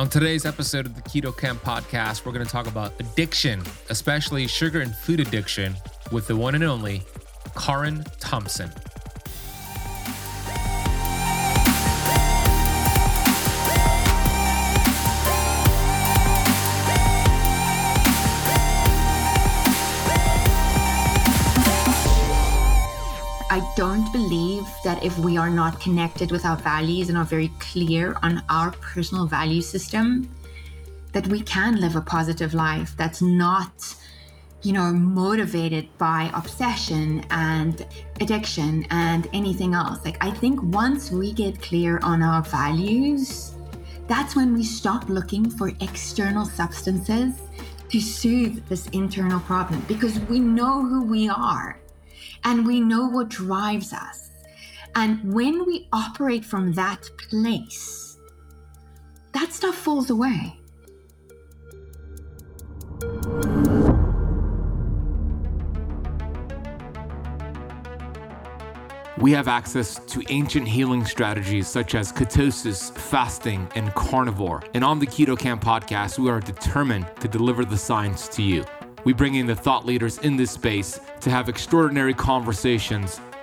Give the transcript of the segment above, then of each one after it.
On today's episode of the Keto Camp podcast, we're going to talk about addiction, especially sugar and food addiction, with the one and only Karen Thomson. That if we are not connected with our values and are very clear on our personal value system, that we can live a positive life that's not, you know, motivated by obsession and addiction and anything else. Like, I think once we get clear on our values, that's when we stop looking for external substances to soothe this internal problem because we know who we are and we know what drives us. And when we operate from that place, that stuff falls away. We have access to ancient healing strategies such as ketosis, fasting, and carnivore. And on the Keto Camp podcast, we are determined to deliver the science to you. We bring in the thought leaders in this space to have extraordinary conversations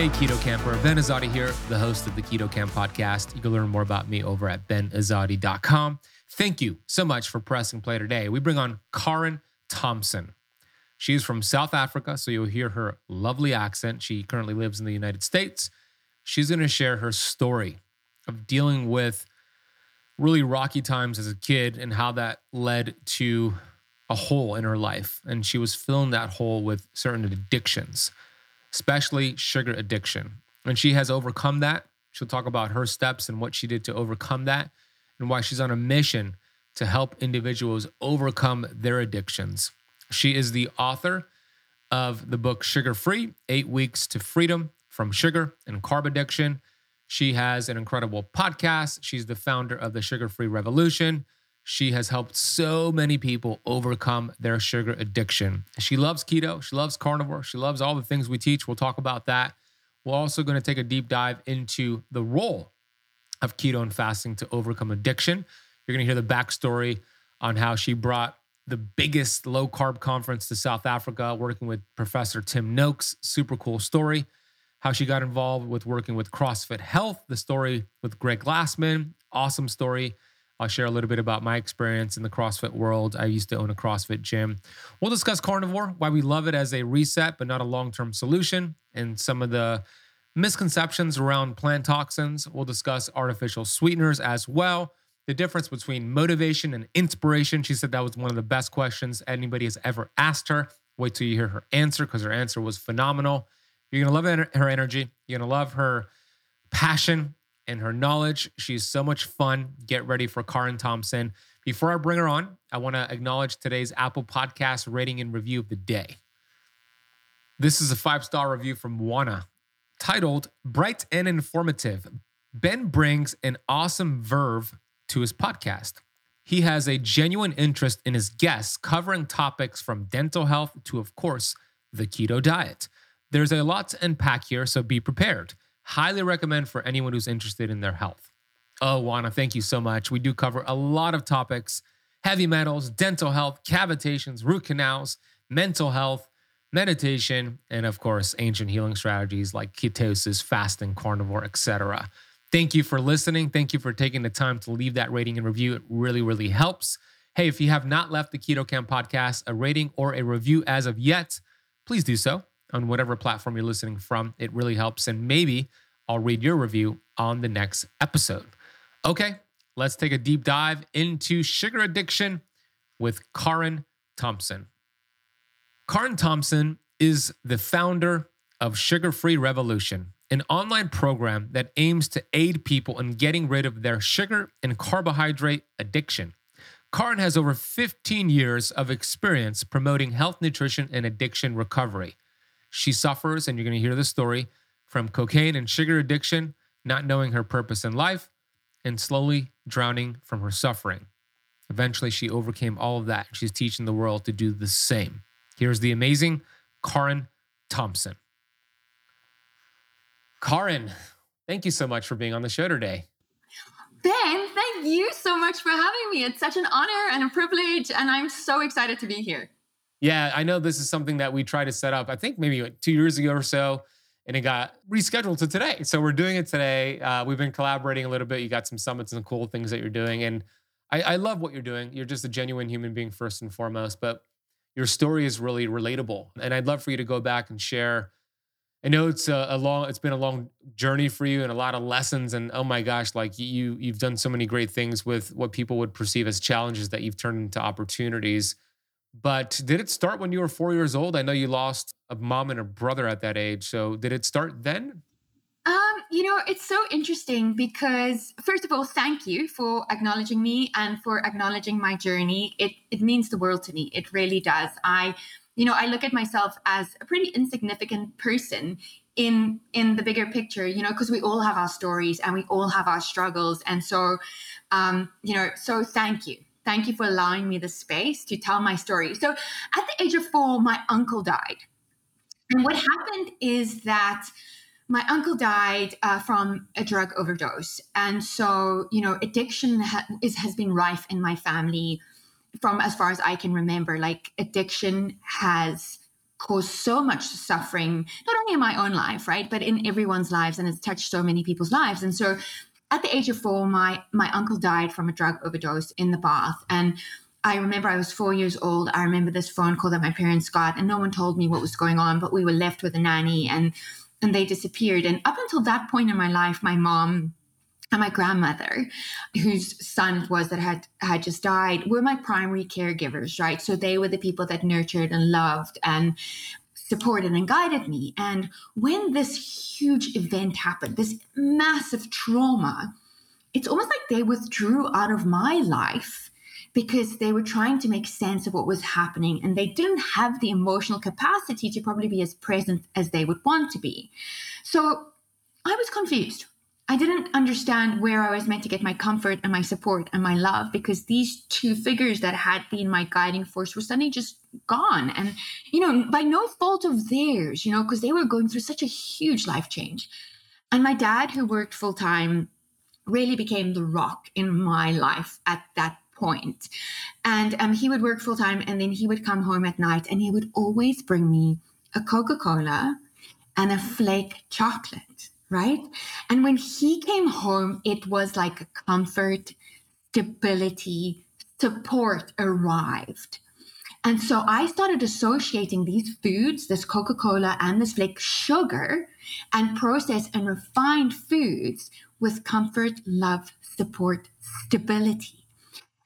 Hey, Keto Camper. Ben Azadi here, the host of the Keto Camp podcast. You can learn more about me over at benazadi.com. Thank you so much for pressing play today. We bring on Karen Thomson. She's from South Africa, so you'll hear her lovely accent. She currently lives in the United States. She's going to share her story of dealing with really rocky times as a kid and how that led to a hole in her life. And she was filling that hole with certain addictions especially sugar addiction. And she has overcome that. She'll talk about her steps and what she did to overcome that and why she's on a mission to help individuals overcome their addictions. She is the author of the book Sugar Free Eight Weeks to Freedom from Sugar and Carb Addiction. She has an incredible podcast. She's the founder of the Sugar Free Revolution. She has helped so many people overcome their sugar addiction. She loves keto, she loves carnivore, she loves all the things we teach. We'll talk about that. We're also going to take a deep dive into the role of keto and fasting to overcome addiction. You're going to hear the backstory on how she brought the biggest low carb conference to South Africa, working with Professor Tim Noakes. Super cool story. How she got involved with working with CrossFit Health, the story with Greg Glassman. Awesome story. I'll share a little bit about my experience in the CrossFit world. I used to own a CrossFit gym. We'll discuss carnivore, why we love it as a reset, but not a long term solution, and some of the misconceptions around plant toxins. We'll discuss artificial sweeteners as well. The difference between motivation and inspiration. She said that was one of the best questions anybody has ever asked her. Wait till you hear her answer because her answer was phenomenal. You're going to love her energy. You're going to love her passion and her knowledge. She's so much fun. Get ready for Karen Thomson. Before I bring her on, I want to acknowledge today's Apple Podcast rating and review of the day. This is a five star review from Juana titled Bright and Informative. Ben brings an awesome verve to his podcast. He has a genuine interest in his guests, covering topics from dental health to, of course, the keto diet. There's a lot to unpack here, so be prepared. Highly recommend for anyone who's interested in their health. Oh, Juana, thank you so much. We do cover a lot of topics heavy metals, dental health, cavitations, root canals, mental health, meditation, and of course, ancient healing strategies like ketosis, fasting, carnivore, etc. Thank you for listening. Thank you for taking the time to leave that rating and review. It really, really helps. Hey, if you have not left the Keto Camp podcast a rating or a review as of yet, please do so on whatever platform you're listening from. It really helps. And maybe I'll read your review on the next episode. Okay, let's take a deep dive into sugar addiction with Karen Thomson. Karen Thomson is the founder of Sugar Free Revolution, an online program that aims to aid people in getting rid of their sugar and carbohydrate addiction. Karen has over 15 years of experience promoting health, nutrition, and addiction recovery. She suffers, and you're going to hear the story, from cocaine and sugar addiction, not knowing her purpose in life, and slowly drowning from her suffering. Eventually, she overcame all of that. She's teaching the world to do the same. Here's the amazing Karen Thomson. Karen, thank you so much for being on the show today. Ben, thank you so much for having me. It's such an honor and a privilege, and I'm so excited to be here. Yeah, I know this is something that we try to set up, I think maybe two years ago or so, and it got rescheduled to today. So we're doing it today. Uh, we've been collaborating a little bit. You got some summits and cool things that you're doing. And I, I love what you're doing. You're just a genuine human being, first and foremost. But your story is really relatable. And I'd love for you to go back and share. I know it's a, a, long, it's been a long journey for you and a lot of lessons. And oh my gosh, like you, you've done so many great things with what people would perceive as challenges that you've turned into opportunities. But did it start when you were four years old? I know you lost a mom and a brother at that age. So did it start then? Um, you know, it's so interesting because first of all, thank you for acknowledging me and for acknowledging my journey. It it means the world to me. It really does. I you know, I look at myself as a pretty insignificant person in in the bigger picture, you know, because we all have our stories and we all have our struggles. And so um, you know, so thank you. Thank you for allowing me the space to tell my story. So at the age of 4, my uncle died. And what happened is that my uncle died uh, from a drug overdose and so you know addiction ha- is, has been rife in my family from as far as i can remember like addiction has caused so much suffering not only in my own life right but in everyone's lives and it's touched so many people's lives and so at the age of four my my uncle died from a drug overdose in the bath and I remember I was four years old. I remember this phone call that my parents got, and no one told me what was going on, but we were left with a nanny. And and they disappeared. And up until that point in my life, my mom and my grandmother, whose son it was that had had just died, were my primary caregivers, right? So they were the people that nurtured and loved and supported and guided me. And when this huge event happened, this massive trauma, it's almost like they withdrew out of my life because they were trying to make sense of what was happening and they didn't have the emotional capacity to probably be as present as they would want to be. So I was confused. I didn't understand where I was meant to get my comfort and my support and my love because these two figures that had been my guiding force were suddenly just gone. And, you know, by no fault of theirs, you know, because they were going through such a huge life change. And my dad, who worked full time, really became the rock in my life at that point. And um, he would work full time and then he would come home at night and he would always bring me a Coca Cola and a flake chocolate, right? And when he came home, it was like a comfort, stability, support arrived. And so I started associating these foods, this Coca Cola and this flake sugar, and processed and refined foods with comfort, love, support, stability.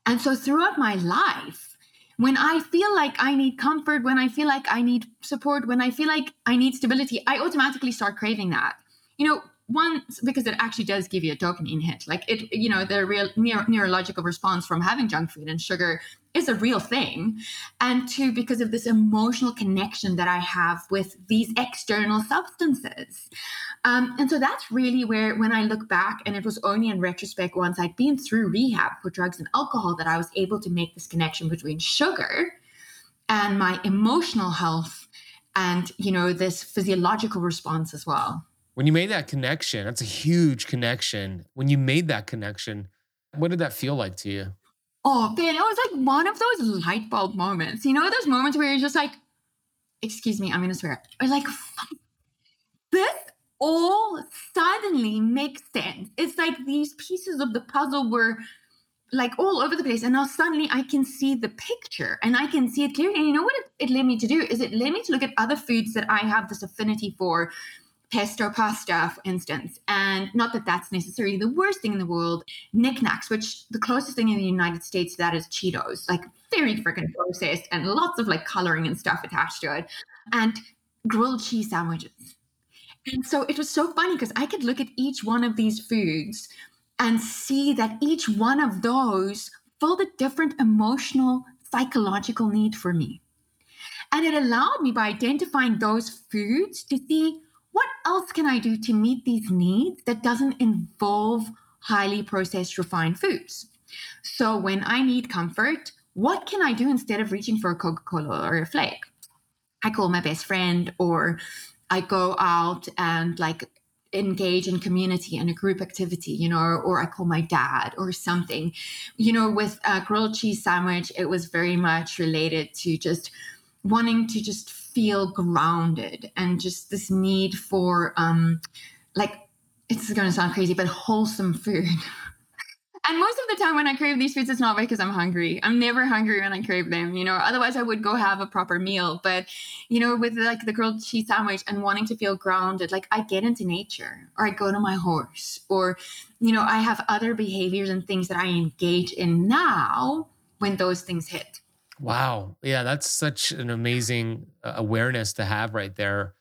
And so throughout my life, when I feel like I need comfort, when I feel like I need support, when I feel like I need stability, I automatically start craving that. You know, one because it actually does give you a dopamine hit. Like it you know the real neuro- neurological response from having junk food and sugar is a real thing. And two because of this emotional connection that i have with these external substances. Um, and so that's really where when i look back and it was only in retrospect once i'd been through rehab for drugs and alcohol that i was able to make this connection between sugar and my emotional health and you know this physiological response as well when you made that connection, that's a huge connection. When you made that connection, what did that feel like to you? Oh, man, it was like one of those light bulb moments. You know, those moments where you're just like, excuse me, I'm going to swear. Or like, this all suddenly makes sense. It's like these pieces of the puzzle were like all over the place. And now suddenly I can see the picture and I can see it clearly. And you know what it, it led me to do is it led me to look at other foods that I have this affinity for pesto pasta, for instance. And not that that's necessarily the worst thing in the world. NikNaks, which the closest thing in the United States to that is Cheetos, like very freaking processed and lots of like coloring and stuff attached to it. And grilled cheese sandwiches. And so it was so funny because I could look at each one of these foods and see that each one of those filled a different emotional, psychological need for me. And it allowed me by identifying those foods to see what else can I do to meet these needs that doesn't involve highly processed refined foods. So when I need comfort, what can I do instead of reaching for a Coca-Cola or a flake? I call my best friend or I go out and like engage in community and a group activity, you know, or I call my dad or something. You know, with a grilled cheese sandwich, it was very much related to just wanting to just feel grounded and just this need for um like it's going to sound crazy, but wholesome food. And most of the time when I crave these foods, it's not because I'm hungry. I'm never hungry when I crave them, you know. Otherwise, I would go have a proper meal. But, you know, with like the grilled cheese sandwich and wanting to feel grounded, like I get into nature or I go to my horse or, you know, I have other behaviors and things that I engage in now when those things hit. Wow. Yeah, that's such an amazing uh, awareness to have right there.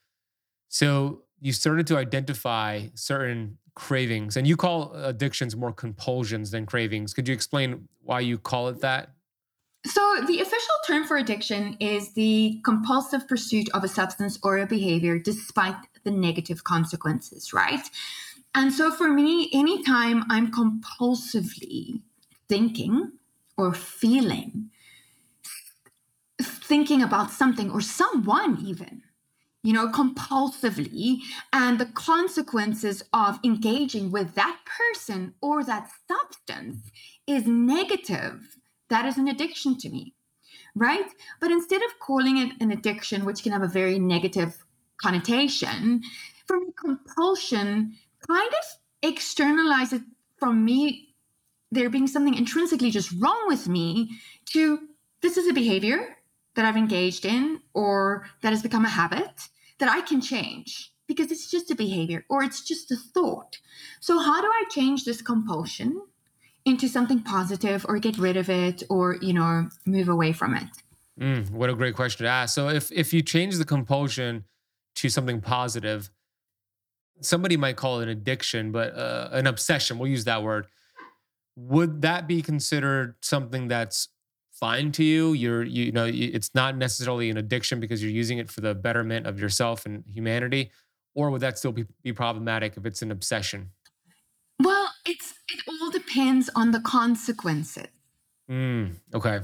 So you started to identify certain cravings and you call addictions more compulsions than cravings could you explain why you call it that so the official term for addiction is the compulsive pursuit of a substance or a behavior despite the negative consequences right and so for me anytime i'm compulsively thinking or feeling thinking about something or someone even you know, compulsively, and the consequences of engaging with that person or that substance is negative, that is an addiction to me, right? But instead of calling it an addiction, which can have a very negative connotation, for me, compulsion kind of externalizes from me there being something intrinsically just wrong with me to this is a behavior that I've engaged in or that has become a habit that I can change because it's just a behavior or it's just a thought. So, how do I change this compulsion into something positive or get rid of it or, you know, move away from it? Mm, what a great question to ask. So, if, if you change the compulsion to something positive, somebody might call it an addiction, but uh, an obsession, we'll use that word. Would that be considered something that's fine to you you're you know it's not necessarily an addiction because you're using it for the betterment of yourself and humanity or would that still be, be problematic if it's an obsession? Well it's it all depends on the consequences. Mm, okay.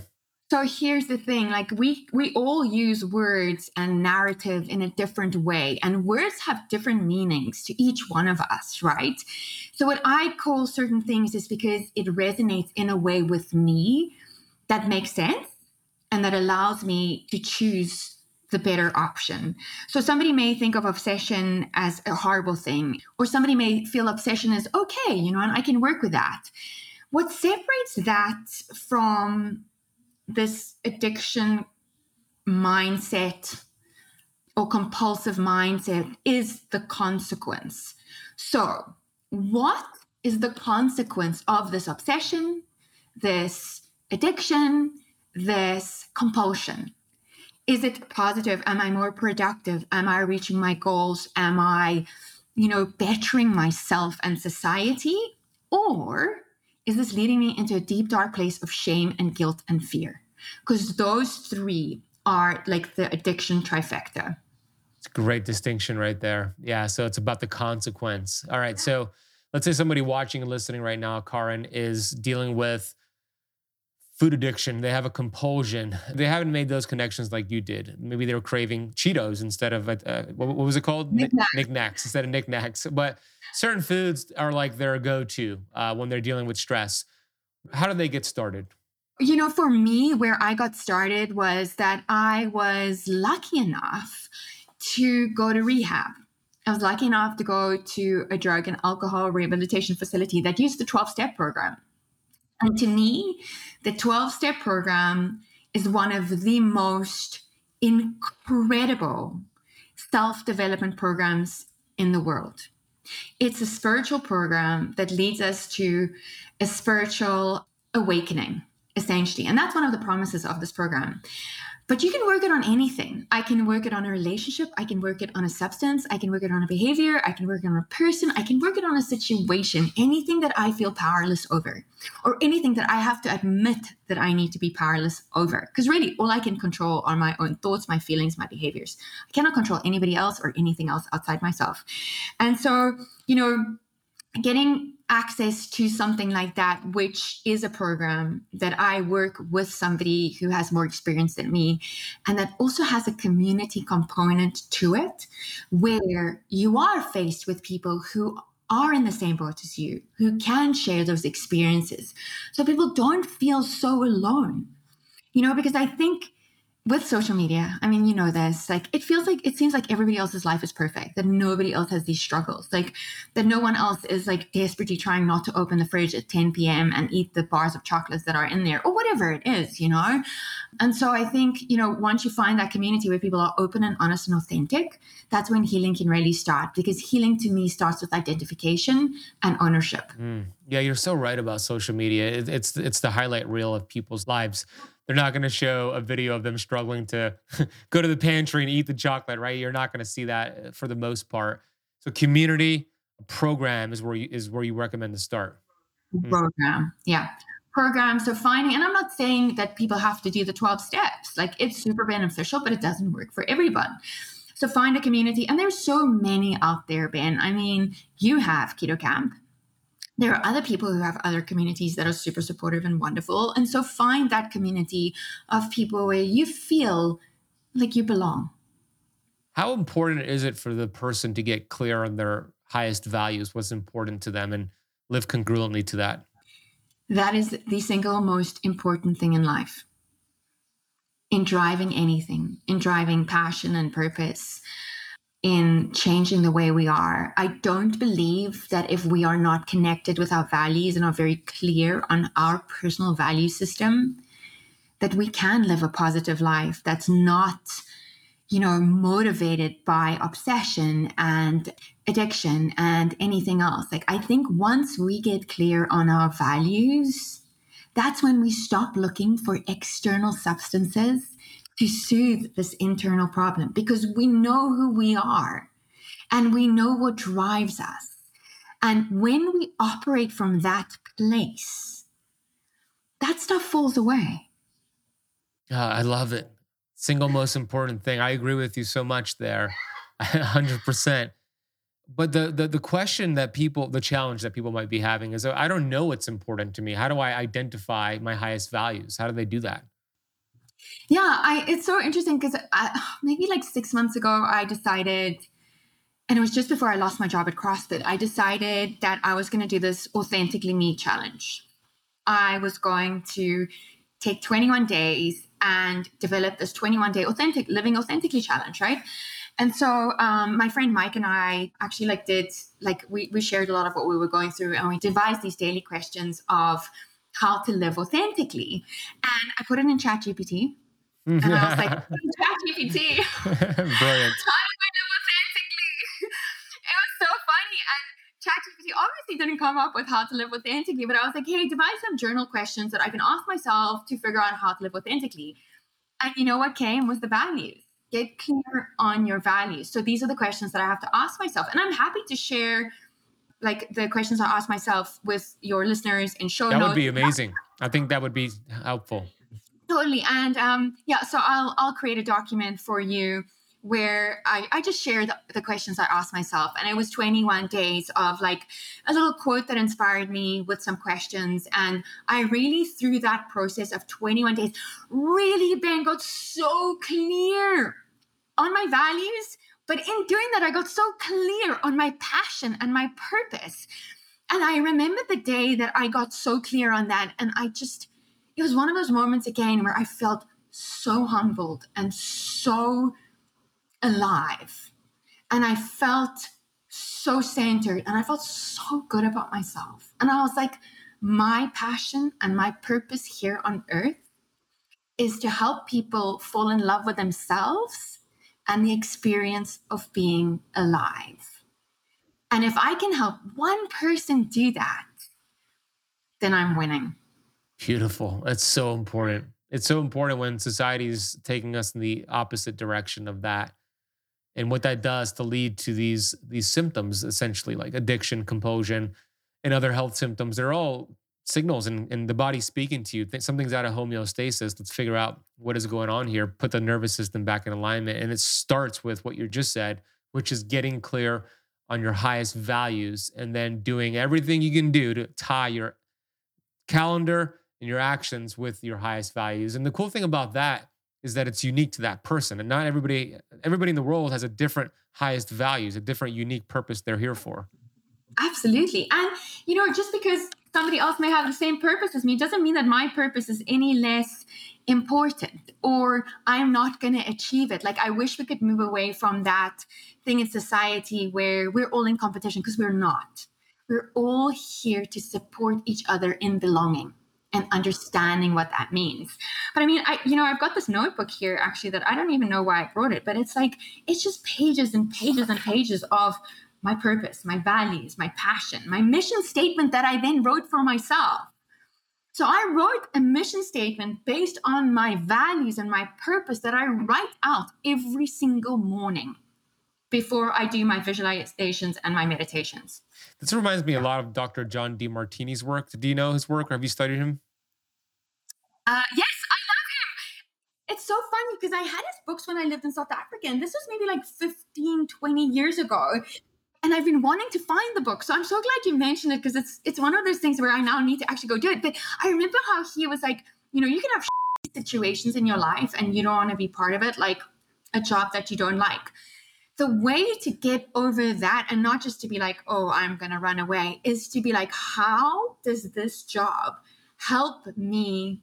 So here's the thing like we we all use words and narrative in a different way and words have different meanings to each one of us right? So what i call certain things is because it resonates in a way with me that makes sense and that allows me to choose the better option. So somebody may think of obsession as a horrible thing, or somebody may feel obsession is okay, you know, and I can work with that. What separates that from this addiction mindset or compulsive mindset is the consequence. So, what is the consequence of this obsession, this addiction, this compulsion? Is it positive? Am I more productive? Am I reaching my goals? Am I, you know, bettering myself and society? Or is this leading me into a deep, dark place of shame and guilt and fear? Because those three are like the addiction trifecta. It's a great distinction right there. Yeah. So it's about the consequence. All right. So let's say somebody watching and listening right now, Karen, is dealing with food addiction, they have a compulsion. They haven't made those connections like you did. Maybe they were craving Cheetos instead of, uh, what, what, was it called? NikNaks. NikNaks instead of NikNaks. But certain foods are like their go to uh, when they're dealing with stress. How do they get started? You know, for me, where I got started was that I was lucky enough to go to rehab. I was lucky enough to go to a drug and alcohol rehabilitation facility that used the 12 step program. And to me, the 12 step program is one of the most incredible self development programs in the world. It's a spiritual program that leads us to a spiritual awakening, essentially. And that's one of the promises of this program. But you can work it on anything. I can work it on a relationship. I can work it on a substance. I can work it on a behavior. I can work it on a person. I can work it on a situation. Anything that I feel powerless over, or anything that I have to admit that I need to be powerless over. Because really, all I can control are my own thoughts, my feelings, my behaviors. I cannot control anybody else or anything else outside myself. And so, you know, getting access to something like that, which is a program that I work with somebody who has more experience than me, and that also has a community component to it, where you are faced with people who are in the same boat as you, who can share those experiences. So people don't feel so alone, you know, because I think with social media, I mean, you know this, like it feels like it seems like everybody else's life is perfect, that nobody else has these struggles, like that no one else is like desperately trying not to open the fridge at 10 p.m. and eat the bars of chocolates that are in there or whatever it is, you know? And so I think, you know, once you find that community where people are open and honest and authentic, that's when healing can really start because healing to me starts with identification and ownership. Mm. Yeah, you're so right about social media. It's it's the highlight reel of people's lives they're not going to show a video of them struggling to go to the pantry and eat the chocolate, right? You're not going to see that uh, for the most part. So community program is where you is where you recommend to start. Mm. Program, yeah. Program. So finding, and I'm not saying that people have to do the 12 steps. Like it's super beneficial, but it doesn't work for everyone. So find a community, and there's so many out there, Ben. I mean, you have Keto Camp, there are other people who have other communities that are super supportive and wonderful. And so find that community of people where you feel like you belong. How important is it for the person to get clear on their highest values, what's important to them, and live congruently to that? That is the single most important thing in life. In driving anything, in driving passion and purpose, in changing the way we are. I don't believe that if we are not connected with our values and are very clear on our personal value system, that we can live a positive life that's not, you know, motivated by obsession and addiction and anything else. Like, I think once we get clear on our values, that's when we stop looking for external substances to soothe this internal problem because we know who we are and we know what drives us. And when we operate from that place, that stuff falls away. Yeah, I love it. Single most important thing. I agree with you so much there. 100%. But the, the the question that people, the challenge that people might be having is, oh, I don't know what's important to me. How do I identify my highest values? How do they do that? Yeah, I it's so interesting because maybe like six months ago, I decided, and it was just before I lost my job at CrossFit, I decided that I was going to do this authentically me challenge. I was going to take 21 days and develop this 21 day authentic living authentically challenge, right? And so um, my friend Mike and I actually like did like we, we shared a lot of what we were going through and we devised these daily questions of how to live authentically. And I put it in ChatGPT. And I was like, mm-hmm. ChatGPT. Brilliant. how do I live authentically? it was so funny. And ChatGPT obviously didn't come up with how to live authentically, but I was like, hey, devise some journal questions that I can ask myself to figure out how to live authentically. And you know what came was the values. Get clear on your values. So these are the questions that I have to ask myself. And I'm happy to share like the questions I ask myself with your listeners in show notes. that notes. would be amazing. I think that would be helpful. Totally. And um, yeah, so I'll I'll create a document for you where I, I just share the, the questions I asked myself. And it was 21 days of like a little quote that inspired me with some questions. And I really, through that process of 21 days, really, Ben, got so clear on my values but in doing that, I got so clear on my passion and my purpose. And I remember the day that I got so clear on that. And I just, it was one of those moments again where I felt so humbled and so alive. And I felt so centered and I felt so good about myself. And I was like, my passion and my purpose here on earth is to help people fall in love with themselves and the experience of being alive. And if I can help one person do that, then I'm winning. Beautiful. That's so important. It's so important when society is taking us in the opposite direction of that. And what that does to lead to these these symptoms, essentially like addiction, compulsion, and other health symptoms, they're all signals and, and the body speaking to you. Something's out of homeostasis. Let's figure out what is going on here, put the nervous system back in alignment. And it starts with what you just said, which is getting clear on your highest values and then doing everything you can do to tie your calendar and your actions with your highest values. And the cool thing about that is that it's unique to that person and not everybody everybody in the world has a different highest values, a different unique purpose they're here for. Absolutely. And you know, just because somebody else may have the same purpose as me doesn't mean that my purpose is any less important or I'm not going to achieve it. Like, I wish we could move away from that thing in society where we're all in competition because we're not. We're all here to support each other in belonging and understanding what that means. But I mean, I you know, I've got this notebook here actually that I don't even know why I brought it, but it's like it's just pages and pages and pages of my purpose, my values, my passion, my mission statement that I then wrote for myself. So I wrote a mission statement based on my values and my purpose that I write out every single morning before I do my visualizations and my meditations. This reminds me a lot of Dr. John Demartini's work. Do you know his work or have you studied him? Uh, yes, I love him. It's so funny because I had his books when I lived in South Africa, and this was maybe like 15, 20 years ago and I've been wanting to find the book. So I'm so glad you mentioned it because it's it's one of those things where I now need to actually go do it. But I remember how he was like, you know, you can have situations in your life and you don't want to be part of it, like a job that you don't like. The way to get over that and not just to be like, oh, I'm going to run away, is to be like, how does this job help me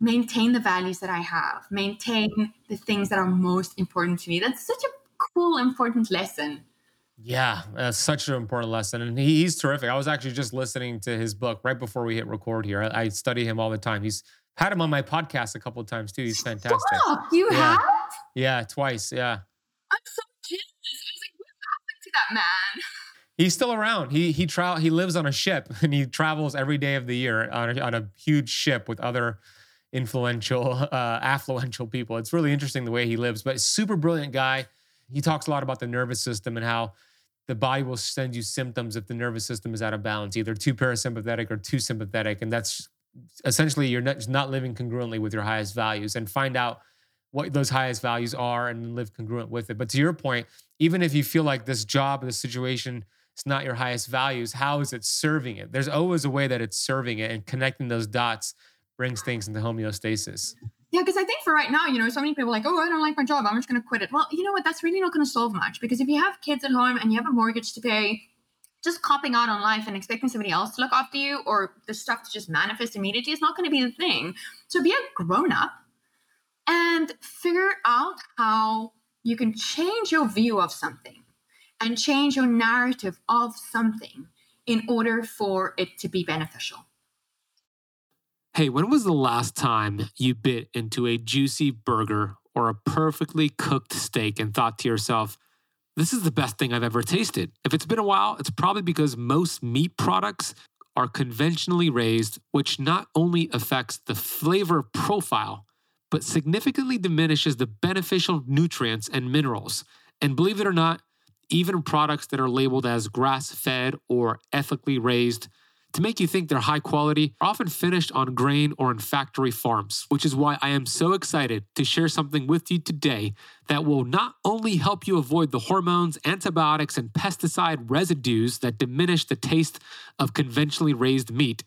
maintain the values that I have, maintain the things that are most important to me? That's such a cool, important lesson yeah, that's such an important lesson. And he, he's terrific. I was actually just listening to his book right before we hit record here. I, I study him all the time. He's had him on my podcast a couple of times too. He's fantastic. Stop. You yeah. have? Yeah, twice. Yeah. I'm so jealous. I was like, what happened to that man? He's still around. He he tra- he lives on a ship and he travels every day of the year on a, on a huge ship with other influential, uh, affluential people. It's really interesting the way he lives, but super brilliant guy he talks a lot about the nervous system and how the body will send you symptoms if the nervous system is out of balance, either too parasympathetic or too sympathetic. And that's essentially you're not, not living congruently with your highest values and find out what those highest values are and live congruent with it. But to your point, even if you feel like this job, this situation, is not your highest values, how is it serving it? There's always a way that it's serving it, and connecting those dots brings things into homeostasis. Yeah, because I think for right now, you know, so many people are like, oh, I don't like my job. I'm just going to quit it. Well, you know what? That's really not going to solve much because if you have kids at home and you have a mortgage to pay, just copping out on life and expecting somebody else to look after you or the stuff to just manifest immediately is not going to be the thing. So be a grown up and figure out how you can change your view of something and change your narrative of something in order for it to be beneficial. Hey, when was the last time you bit into a juicy burger or a perfectly cooked steak and thought to yourself, this is the best thing I've ever tasted? If it's been a while, it's probably because most meat products are conventionally raised, which not only affects the flavor profile, but significantly diminishes the beneficial nutrients and minerals. And believe it or not, even products that are labeled as grass fed or ethically raised to make you think they're high quality are often finished on grain or in factory farms, which is why I am so excited to share something with you today that will not only help you avoid the hormones, antibiotics, and pesticide residues that diminish the taste of conventionally raised meat,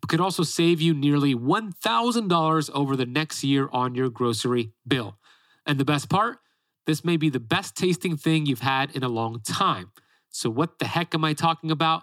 but could also save you nearly $1,000 over the next year on your grocery bill. And the best part? This may be the best tasting thing you've had in a long time. So, what the heck am I talking about?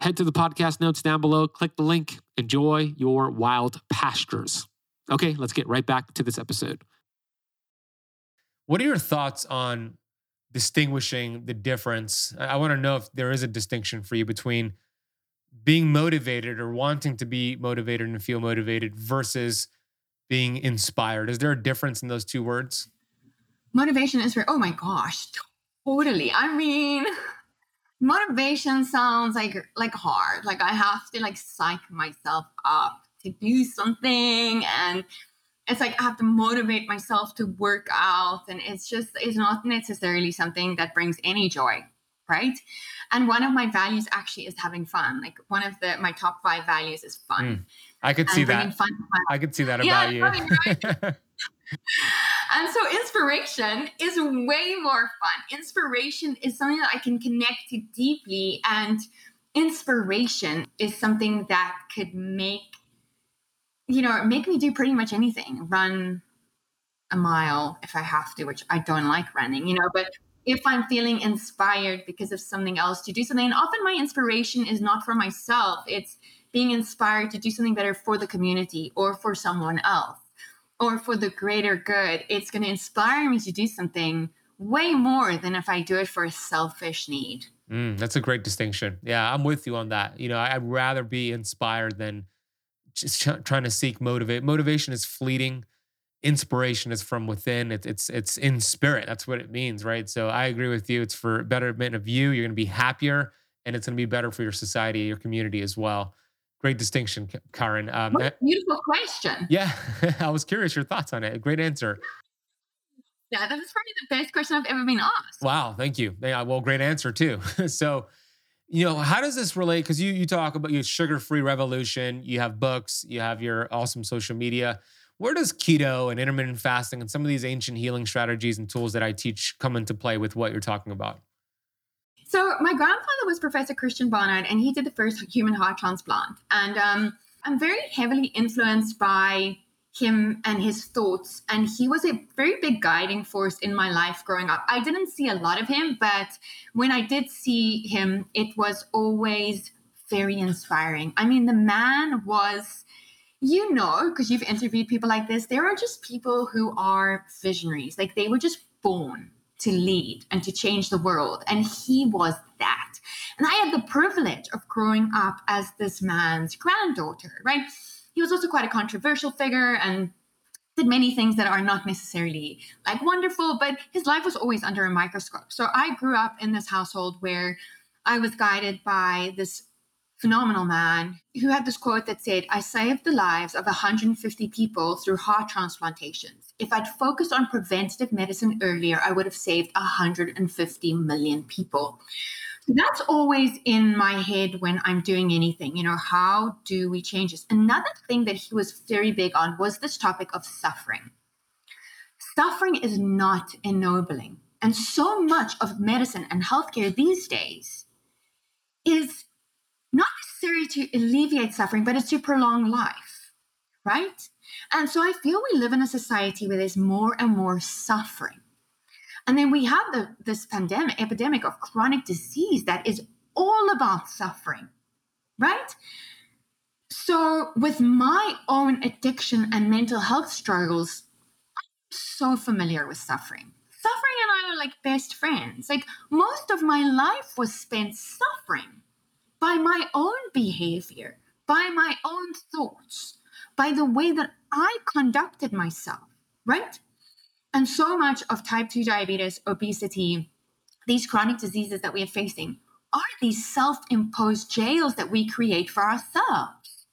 Head to the podcast notes down below, click the link, enjoy your wild pastures. Okay, let's get right back to this episode. What are your thoughts on distinguishing the difference? I want to know if there is a distinction for you between being motivated or wanting to be motivated and feel motivated versus being inspired. Is there a difference in those two words? Motivation is for, oh my gosh, totally. I mean, motivation sounds like like hard. Like i have to like psych myself up to do something and it's like i have to motivate myself to work out and it's just it's not necessarily something that brings any joy right? And one of my values actually is having fun. Like one of the my top five values is fun. Mm, i could see that. fun i could see that about yeah, you? And so inspiration is way more fun. Inspiration is something that I can connect to deeply. And inspiration is something that could make, you know, make me do pretty much anything. Run a mile if I have to, which I don't like running, you know, but if I'm feeling inspired because of something else to do something, and often my inspiration is not for myself, it's being inspired to do something better for the community or for someone else or for the greater good, it's going to inspire me to do something way more than if I do it for a selfish need. Mm, that's a great distinction. Yeah, I'm with you on that. You know, I'd rather be inspired than just trying to seek motivate. Motivation is fleeting. Inspiration is from within. It's it's it's in spirit. That's what it means, right? So I agree with you. It's for betterment of you. You're going to be happier, and it's going to be better for your society, your community as well. Great distinction, Karen. Um, beautiful question. Yeah, I was curious your thoughts on it. Great answer. Yeah, that was probably the best question I've ever been asked. Wow, thank you. Yeah, well, great answer too. so, you know, how does this relate? Because you you talk about your sugar-free revolution, you have books, you have your awesome social media. Where does keto and intermittent fasting and some of these ancient healing strategies and tools that I teach come into play with what you're talking about? So my grandfather was Professor Christiaan Barnard, and he did the first human heart transplant. And um, I'm very heavily influenced by him and his thoughts. And he was a very big guiding force in my life growing up. I didn't see a lot of him, but when I did see him, it was always very inspiring. I mean, the man was, you know, because you've interviewed people like this, there are just people who are visionaries. Like they were just born to lead and to change the world. And he was that. And I had the privilege of growing up as this man's granddaughter, right? He was also quite a controversial figure and did many things that are not necessarily like wonderful, but his life was always under a microscope. So I grew up in this household where I was guided by this phenomenal man who had this quote that said, I saved the lives of 150 people through heart transplantations. If I'd focused on preventative medicine earlier, I would have saved 150 million people. that's always in my head when I'm doing anything. You know, how do we change this? Another thing that he was very big on was this topic of suffering. Suffering is not ennobling. And so much of medicine and healthcare these days is to alleviate suffering, but it's to prolong life, right? And so I feel we live in a society where there's more and more suffering. And then we have the, this pandemic, epidemic of chronic disease that is all about suffering, right? So, with my own addiction and mental health struggles, I'm so familiar with suffering. Suffering and I are like best friends. Like, most of my life was spent suffering by my own behavior, by my own thoughts, by the way that I conducted myself, right? And so much of type 2 diabetes, obesity, these chronic diseases that we are facing are these self imposed jails that we create for ourselves.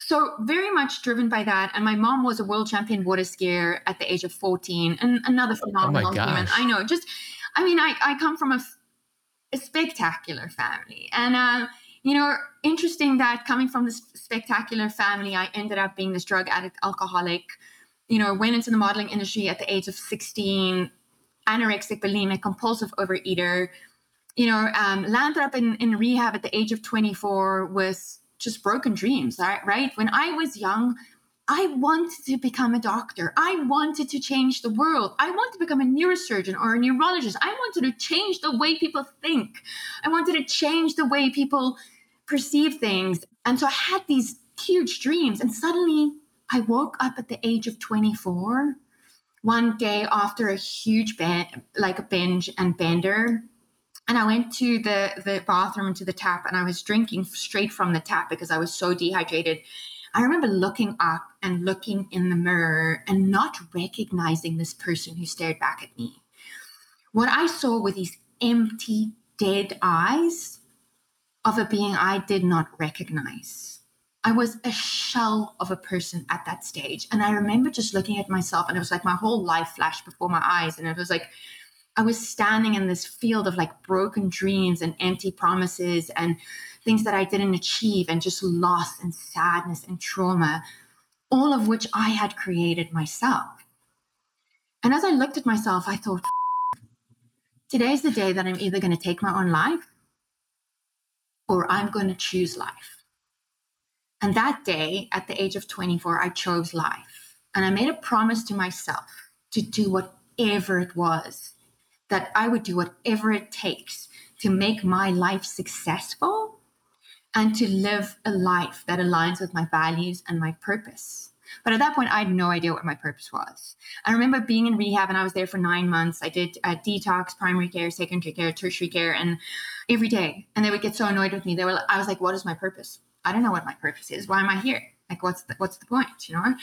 So, very much driven by that. And my mom was a world champion water skier at the age of 14, and another oh phenomenal oh human. I know, just, I mean, I, I come from a, a spectacular family. And, uh, you know, interesting that coming from this spectacular family, I ended up being this drug addict, alcoholic, you know, went into the modeling industry at the age of 16, anorexic, bulimic, compulsive overeater, you know, um, landed up in, in rehab at the age of 24 with just broken dreams, right? When I was young, I wanted to become a doctor. I wanted to change the world. I wanted to become a neurosurgeon or a neurologist. I wanted to change the way people think. I wanted to change the way people perceive things. And so I had these huge dreams. And suddenly I woke up at the age of 24, one day after a huge like a binge and bender. And I went to the, the bathroom to the tap and I was drinking straight from the tap because I was so dehydrated. I remember looking up and looking in the mirror and not recognizing this person who stared back at me. What I saw were these empty, dead eyes of a being I did not recognize. I was a shell of a person at that stage. And I remember just looking at myself, and it was like my whole life flashed before my eyes. And it was like I was standing in this field of like broken dreams and empty promises and things that I didn't achieve, and just loss and sadness and trauma, all of which I had created myself. And as I looked at myself, I thought, today's the day that I'm either going to take my own life or I'm going to choose life. And that day, at the age of 24, I chose life. And I made a promise to myself to do whatever it was, that I would do whatever it takes to make my life successful and to live a life that aligns with my values and my purpose. But at that point, I had no idea what my purpose was. I remember being in rehab and I was there for nine months. I did uh, detox, primary care, secondary care, tertiary care, and every day. And they would get so annoyed with me. They were, I was like, what is my purpose? I don't know what my purpose is. Why am I here? Like, what's the, what's the point? You know?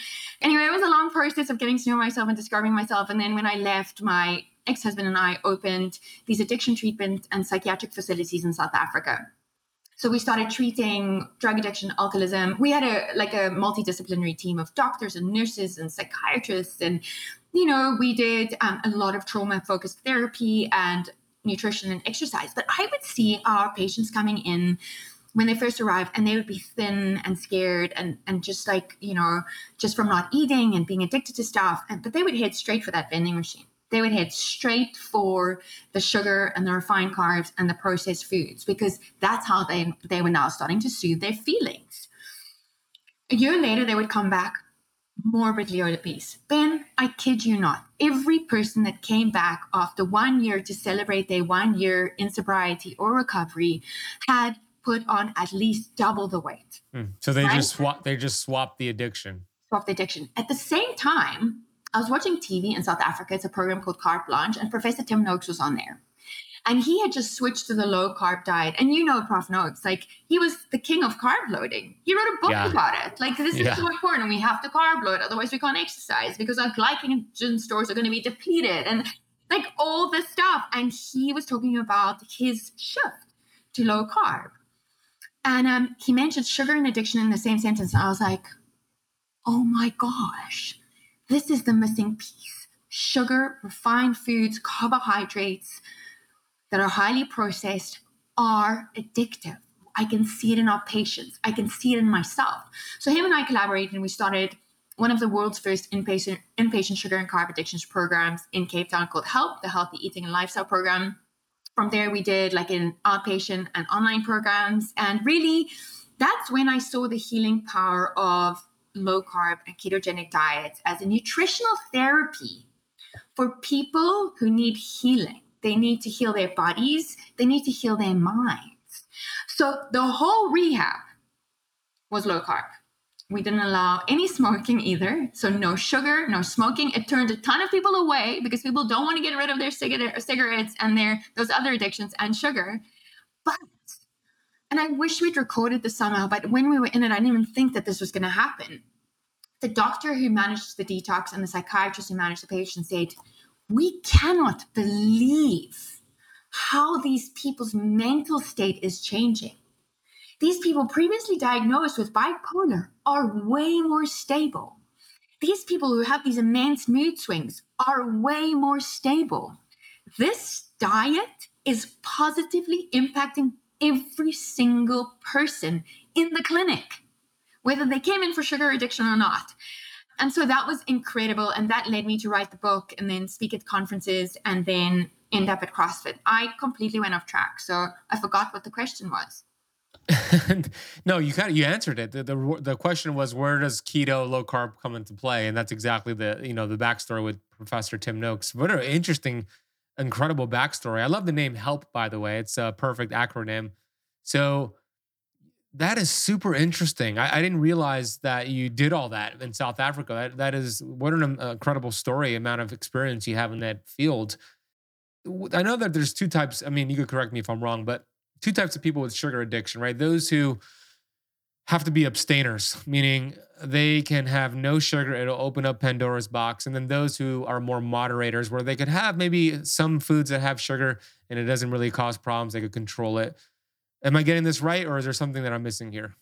Anyway, it was a long process of getting to know myself and discovering myself. And then when I left, my ex husband and I opened these addiction treatment and psychiatric facilities in South Africa. So we started treating drug addiction, alcoholism. We had a like a multidisciplinary team of doctors and nurses and psychiatrists, and you know we did um, a lot of trauma focused therapy and nutrition and exercise. But I would see our patients coming in when they first arrived and they would be thin and scared and and just like you know just from not eating and being addicted to stuff and but they would head straight for that vending machine they would head straight for the sugar and the refined carbs and the processed foods because that's how they they were now starting to soothe their feelings a year later they would come back morbidly obese. Ben, I kid you not, every person that came back after one year to celebrate their one year in sobriety or recovery had put on at least double the weight. Mm. So they right? just swap they just swapped the addiction. Swap the addiction. At the same time, I was watching TV in South Africa. It's a program called Carte Blanche, and Professor Tim Noakes was on there. And he had just switched to the low carb diet. And you know, Prof Noakes, like he was the king of carb loading. He wrote a book yeah. about it. Like this is yeah. so important. We have to carb load, otherwise we can't exercise because our glycogen stores are going to be depleted and like all this stuff. And he was talking about his shift to low carb. And um, he mentioned sugar and addiction in the same sentence. And I was like, oh my gosh, this is the missing piece. Sugar, refined foods, carbohydrates, that are highly processed are addictive. I can see it in our patients. I can see it in myself. So him and I collaborated and we started one of the world's first inpatient inpatient sugar and carb addictions programs in Cape Town called HELP, the Healthy Eating and Lifestyle Program. From there, we did like in outpatient and online programs. And really, that's when I saw the healing power of low carb and ketogenic diets as a nutritional therapy for people who need healing. They need to heal their bodies, they need to heal their minds. So the whole rehab was low carb. We didn't allow any smoking either. So no sugar, no smoking. It turned a ton of people away because people don't want to get rid of their cigarettes and their those other addictions and sugar. But and I wish we'd recorded this somehow, but when we were in it, I didn't even think that this was going to happen. The doctor who managed the detox and the psychiatrist who managed the patient said, We cannot believe how these people's mental state is changing. These people previously diagnosed with bipolar are way more stable. These people who have these immense mood swings are way more stable. This diet is positively impacting every single person in the clinic, whether they came in for sugar addiction or not. And so that was incredible. And that led me to write the book and then speak at conferences and then end up at CrossFit. I completely went off track. So I forgot what the question was. no, you kind of you answered it. The, the, the question was where does keto low carb come into play, and that's exactly the you know the backstory with Professor Tim Noakes. What an uh, interesting incredible backstory. I love the name HELP, by the way. It's a perfect acronym. So that is super interesting. I, I didn't realize that you did all that in South Africa. That, that is what an um, incredible story, amount of experience you have in that field. I know that there's two types. I mean, you could correct me if I'm wrong, but two types of people with sugar addiction, right? Those who have to be abstainers, meaning they can have no sugar. It'll open up Pandora's box. And then those who are more moderators, where they could have maybe some foods that have sugar and it doesn't really cause problems, they could control it. Am I getting this right, or is there something that I'm missing here?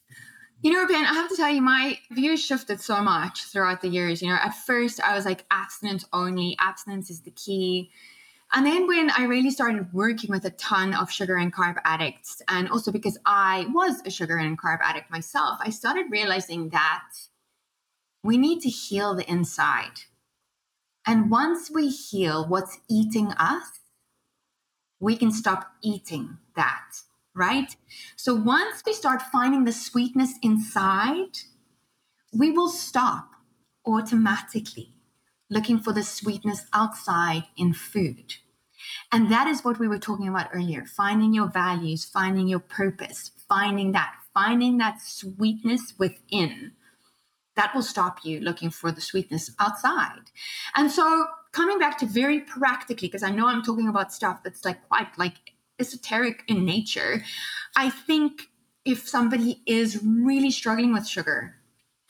You know, Ben, I have to tell you, my views shifted so much throughout the years. You know, at first I was like abstinence only, abstinence is the key. And then when I really started working with a ton of sugar and carb addicts, and also because I was a sugar and carb addict myself, I started realizing that we need to heal the inside. And once we heal what's eating us, we can stop eating that, right? So once we start finding the sweetness inside, we will stop automatically looking for the sweetness outside in food. And that is what we were talking about earlier finding your values, finding your purpose, finding that, finding that sweetness within. That will stop you looking for the sweetness outside. And so, coming back to very practically, because I know I'm talking about stuff that's like quite like esoteric in nature, I think if somebody is really struggling with sugar,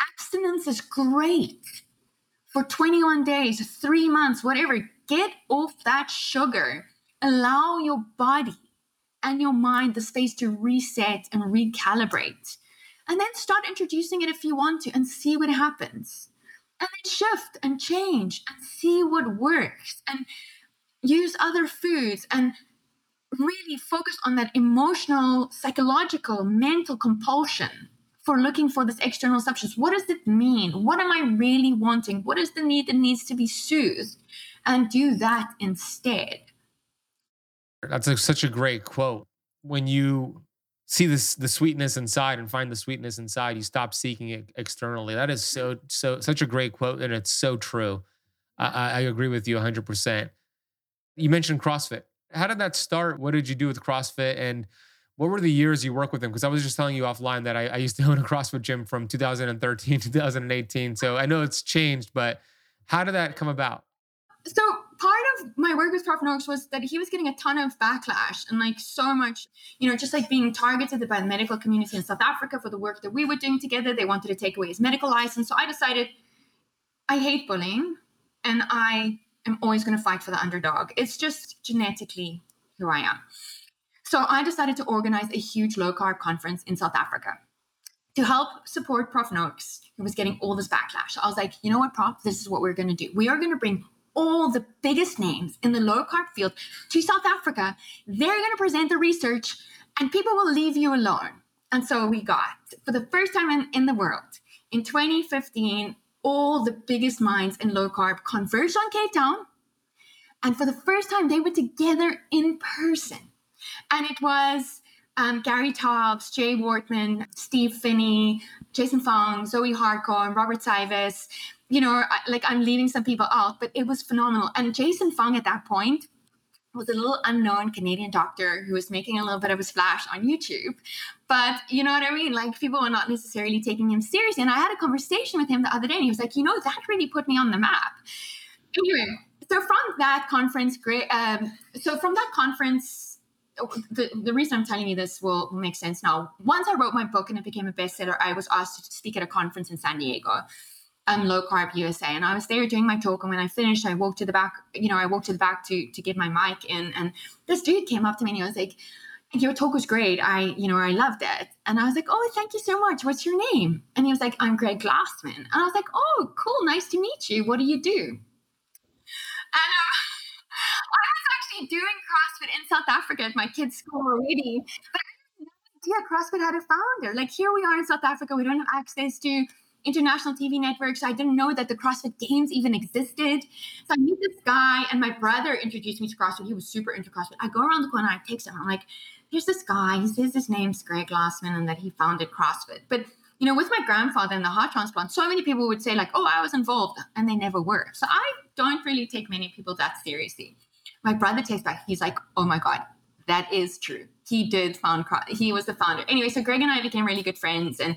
abstinence is great for 21 days, three months, whatever get off that sugar. Allow your body and your mind the space to reset and recalibrate. And then start introducing it if you want to and see what happens. And then shift and change and see what works and use other foods and really focus on that emotional, psychological, mental compulsion for looking for this external substance. What does it mean? What am I really wanting? What is the need that needs to be soothed? and do that instead. That's a, such a great quote. When you see this the sweetness inside and find the sweetness inside, you stop seeking it externally. That is so so such a great quote, and it's so true. I, I agree with you 100. percent You mentioned CrossFit. How did that start? What did you do with CrossFit and what were the years you worked with him? Because I was just telling you offline that I, I, used to own a CrossFit gym from 2013, 2018. So I know it's changed, but how did that come about? so part of my work with Prof Noakes was that he was getting a ton of backlash and like so much, you know, just like being targeted by the medical community in South Africa for the work that we were doing together. They wanted to take away his medical license. So I decided I hate bullying and I am always going to fight for the underdog. It's just genetically who I am. So I decided to organize a huge low carb conference in South Africa to help support Prof Noakes, who was getting all this backlash. I was like, you know what, Prof, this is what we're going to do. We are going to bring all the biggest names in the low carb field to South Africa. They're going to present the research and people will leave you alone. And so we got, for the first time in, in the world, in 2015, all the biggest minds in low carb converged on Cape Town. And for the first time, they were together in person. And it was um, Gary Taubes, Jay Wortman, Steve Phinney, Jason Fung, Zoe Harcombe, and Robert Cywes. you know, like I'm leaving some people out, but it was phenomenal. And Jason Fung at that point was a little unknown Canadian doctor who was making a little bit of a splash on YouTube. But you know what I mean? Like people were not necessarily taking him seriously. And I had a conversation with him the other day and he was like, you know, that really put me on the map. Anyway, so from that conference, great. Um, so from that conference, the, the reason I'm telling you this will, make sense now. Once I wrote my book and it became a bestseller, I was asked to speak at a conference in San Diego um, low carb USA. And I was there doing my talk. And when I finished, I walked to the back, you know, I walked to the back to to get my mic in. And this dude came up to me and he was like, Your talk was great. I, you know, I loved it. And I was like, Oh, thank you so much. What's your name? And he was like, I'm Greg Glassman. And I was like, Oh, cool. Nice to meet you. What do you do? And uh, actually doing CrossFit in South Africa at my kids' school already. But I had no idea CrossFit had a founder. Like here we are in South Africa, we don't have access to international TV networks. I didn't know that the CrossFit Games even existed. So I meet this guy, and my brother introduced me to CrossFit. He was super into CrossFit. I go around the corner, I text him. I'm like, "Here's this guy. He says his name's Greg Glassman and that he founded CrossFit." But you know, with my grandfather and the heart transplant, so many people would say like, "Oh, I was involved," and they never were. So I don't really take many people that seriously. My brother takes back. He's like, "Oh my god, that is true. He did found he was the founder. Anyway, so Greg and I became really good friends, and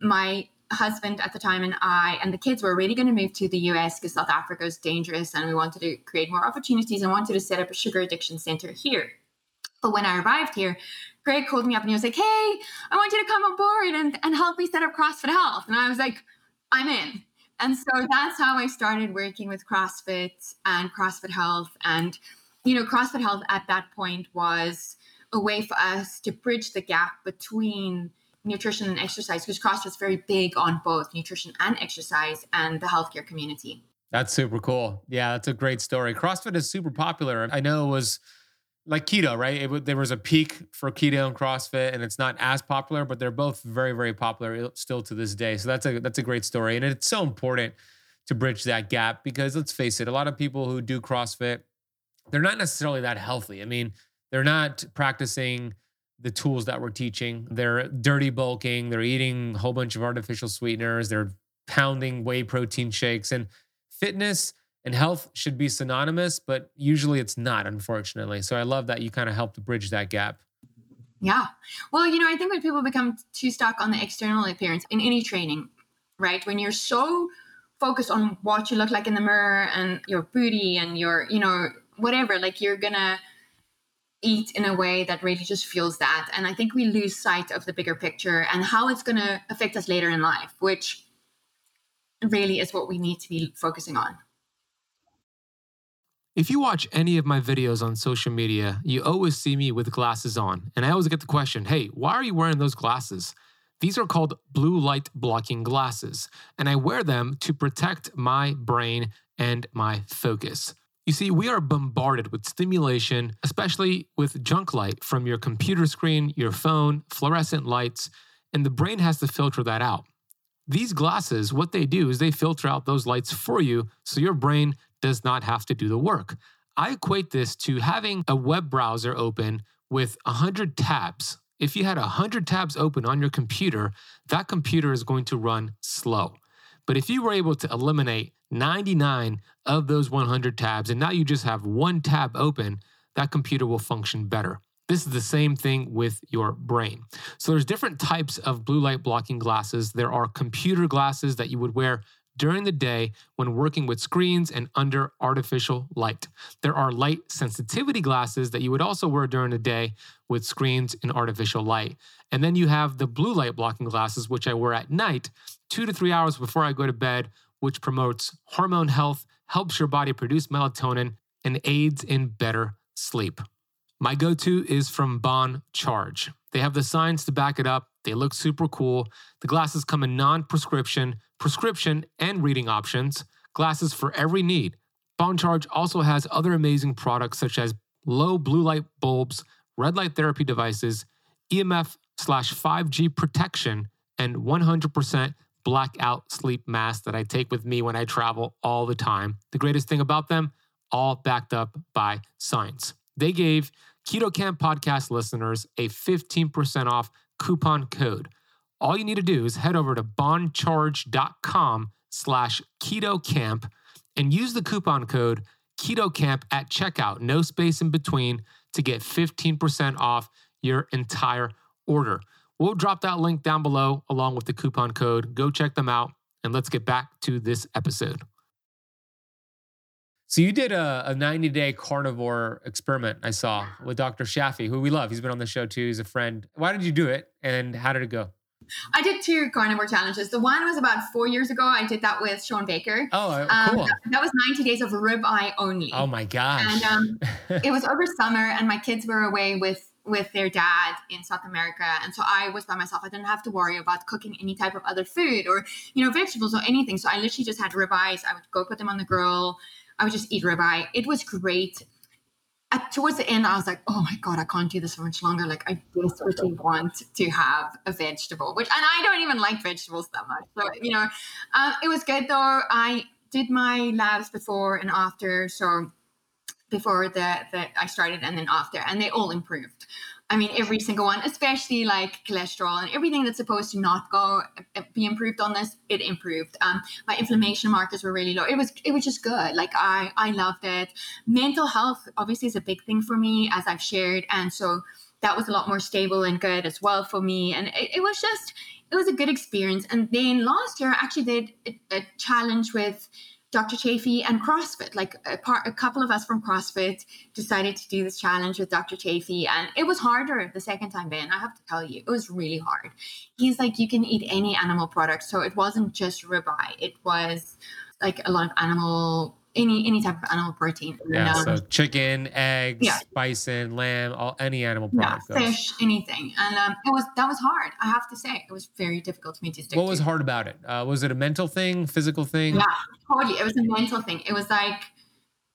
my husband at the time and I and the kids were really going to move to the US because South Africa is dangerous and we wanted to create more opportunities and wanted to set up a sugar addiction center here. But when I arrived here, Greg called me up and he was like, Hey, I want you to come on board and, and help me set up CrossFit Health. And I was like, I'm in. And so that's how I started working with CrossFit and CrossFit Health. And, you know, CrossFit Health at that point was a way for us to bridge the gap between nutrition and exercise because CrossFit's very big on both nutrition and exercise and the healthcare community. That's super cool. Yeah, that's a great story. CrossFit is super popular. I know it was like keto, right? It, there was a peak for keto and CrossFit, and it's not as popular, but they're both very, very popular still to this day. So that's a that's a great story, and it's so important to bridge that gap because let's face it, a lot of people who do CrossFit, they're not necessarily that healthy. I mean, they're not practicing the tools that we're teaching. They're dirty bulking, they're eating a whole bunch of artificial sweeteners, they're pounding whey protein shakes. And fitness and health should be synonymous, but usually it's not, unfortunately. So I love that you kind of helped bridge that gap. Yeah. Well, you know, I think when people become too stuck on the external appearance in any training, right? When you're so focused on what you look like in the mirror and your booty and your, you know, whatever, like you're to eat in a way that really just fuels that. And I think we lose sight of the bigger picture and how it's to affect us later in life, which really is what we need to be focusing on. If you watch any of my videos on social media, you always see me with glasses on. And I always get the question hey, why are you wearing those glasses? These are called blue light blocking glasses, and I wear them to protect my brain and my focus. You see, we are bombarded with stimulation, especially with junk light from your computer screen, your phone, fluorescent lights, and the brain has to filter that out. These glasses, what they do is they filter out those lights for you so your brain does not have to do the work. I equate this to having a web browser open with 100 tabs. If you had 100 tabs open on your computer, that computer is going to run slow. But if you were able to eliminate 99 of those 100 tabs, and now you just have one tab open, that computer will function better. This is the same thing with your brain. So there's different types of blue light blocking glasses. There are computer glasses that you would wear during the day when working with screens and under artificial light. There are light sensitivity glasses that you would also wear during the day with screens and artificial light. And then you have the blue light blocking glasses, which I wear at night, two to three hours before I go to bed which promotes hormone health, helps your body produce melatonin, and aids in better sleep. My go to is from Bon Charge. They have the science to back it up. They look super cool. The glasses come in non prescription, prescription, and reading options. Glasses for every need. Bon Charge also has other amazing products such as low blue light bulbs, red light therapy devices, EMF slash 5G protection, and 100% blackout sleep mask that I take with me when I travel all the time. The greatest thing about them, all backed up by science. They gave Keto Kamp podcast listeners a 15% off coupon code. All you need to do is head over to boncharge.com slash keto camp and use the coupon code keto camp at checkout, no space in between to get 15% off your entire order. We'll drop that link down below along with the coupon code. Go check them out and let's get back to this episode. So you did a, a 90 day carnivore experiment I saw with Dr. Chaffee, who we love. He's been on the show too. He's a friend. Why did you do it and how did it go? I did two carnivore challenges. The one was about four years ago. I did that with Shawn Baker. Oh, uh, cool. Um, that, that, was 90 days of ribeye only. Oh my gosh. And um, it was over summer and my kids were away with with their dad in South America. And so I was by myself. I didn't have to worry about cooking any type of other food or, you know, vegetables or anything. So I literally just had ribeyes. I would go put them on the grill. I would just eat ribeye. It was great. At, towards the end, I was like, oh my God, I can't do this for much longer. Like, I desperately want to have a vegetable, which, and I don't even like vegetables that much. So, you know, uh, it was good though. I did my labs before and after. So, before that that I started and then after, and they all improved. I mean, every single one, especially like cholesterol and everything that's supposed to not go uh, be improved on this, it improved. Um, my inflammation markers were really low. It was it was just good. Like I I loved it. Mental health obviously is a big thing for me, as I've shared, and so that was a lot more stable and good as well for me. And it, it was just it was a good experience. And then last year, I actually did a, a challenge with Dr. Chaffee and CrossFit. Like a, part, a couple of us from CrossFit decided to do this challenge with Dr. Chaffee, and it was harder the second time, Ben. I have to tell you, it was really hard. He's like, you can eat any animal product, so it wasn't just ribeye; it was like a lot of animal any any type of animal protein. Yeah, um, so chicken, eggs, yeah. bison, lamb, all any animal product. Yeah, fish, anything, and um, it was that was hard. I have to say, it was very difficult for me to stick. What was hard about it? Uh, was it a mental thing, physical thing? Yeah, totally. It was a mental thing. It was like.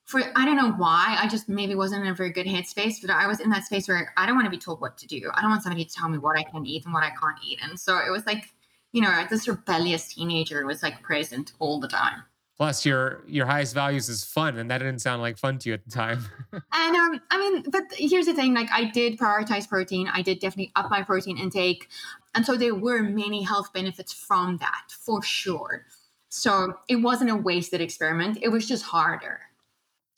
For, I don't know why. I just maybe wasn't in a very good headspace, but I was in that space where I don't want to be told what to do. I don't want somebody to tell me what I can eat and what I can't eat. And so it was like, you know, this rebellious teenager was like present all the time. Plus, your your highest values is fun, and that didn't sound like fun to you at the time. and um, I mean, but here's the thing: like, I did prioritize protein. I did definitely up my protein intake, and so there were many health benefits from that for sure. So it wasn't a wasted experiment. It was just harder.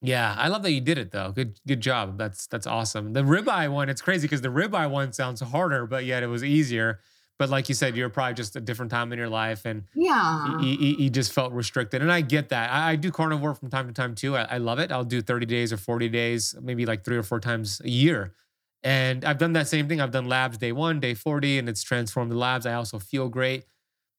Yeah, I love that you did it though. Good, good job. That's that's awesome. The ribeye one, it's crazy because the ribeye one sounds harder, but yet it was easier. But like you said, you're probably just a different time in your life, and yeah, you, you, you just felt restricted. And I get that. I, I, do carnivore from time to time too. I, I love it. I'll do 30 days or 40 days, maybe like three or four times a year. And I've done that same thing. I've done labs day one, day 40, and it's transformed the labs. I also feel great.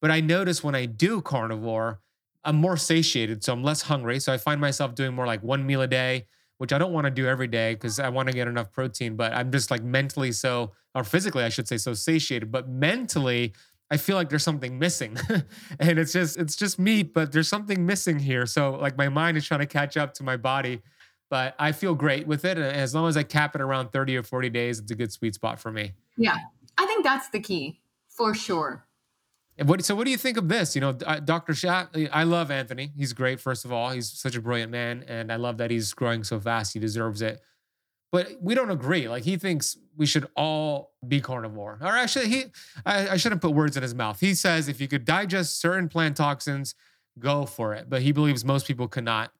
But I notice when I do carnivore, I'm more satiated, so I'm less hungry. So I find myself doing more like one meal a day which I don't want to do every day because I want to get enough protein, but I'm just like mentally so, or physically, I should say, so satiated. But mentally, I feel like there's something missing. and it's just, it's just meat, but there's something missing here. So like my mind is trying to catch up to my body, but I feel great with it. And as long as I cap it around 30 or 40 days, it's a good sweet spot for me. Yeah. I think that's the key for sure. What, so what do you think of this? You know, Dr. Shat, I love Anthony. He's great, first of all. He's such a brilliant man. And I love that he's growing so fast. He deserves it. But we don't agree. Like he thinks we should all be carnivore. Or actually, he I, I shouldn't put words in his mouth. He says if you could digest certain plant toxins, go for it. But he believes most people cannot.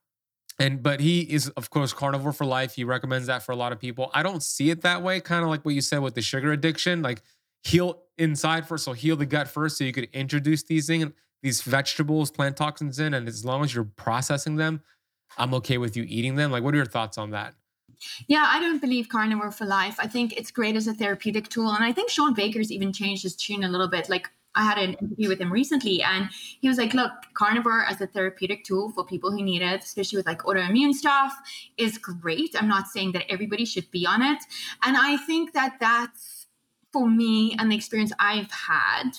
And but he is, of course, carnivore for life. He recommends that for a lot of people. I don't see it that way, kind of like what you said with the sugar addiction. Like heal inside first, so heal the gut first, so you could introduce these things, these vegetables, plant toxins in, and as long as you're processing them, I'm okay with you eating them. Like, what are your thoughts on that? Yeah, I don't believe carnivore for life. I think it's great as a therapeutic tool, and I think Shawn Baker's even changed his tune a little bit. Like I had an interview with him recently, and he was like, "Look, carnivore as a therapeutic tool for people who need it, especially with like autoimmune stuff, is great. I'm not saying that everybody should be on it, and I think that that's for me and the experience I've had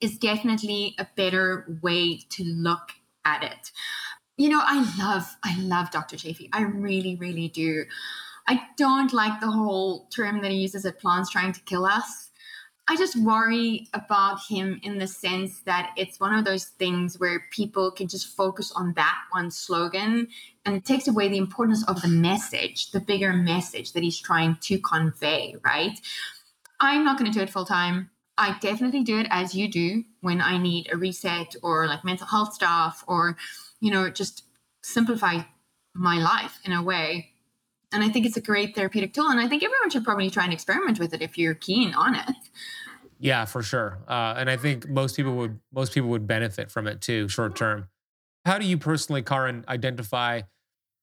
is definitely a better way to look at it. You know, I love, I love Dr. Chaffee. I really, really do. I don't like the whole term that he uses at plants trying to kill us. I just worry about him in the sense that it's one of those things where people can just focus on that one slogan and it takes away the importance of the message, the bigger message that he's trying to convey, right? I'm not going to do it full time. I definitely do it as you do when I need a reset or like mental health stuff or, you know, just simplify my life in a way. And I think it's a great therapeutic tool. And I think everyone should probably try and experiment with it if you're keen on it. Yeah, for sure. Uh, and I think most people would most people would benefit from it too, short term. How do you personally, Karen, identify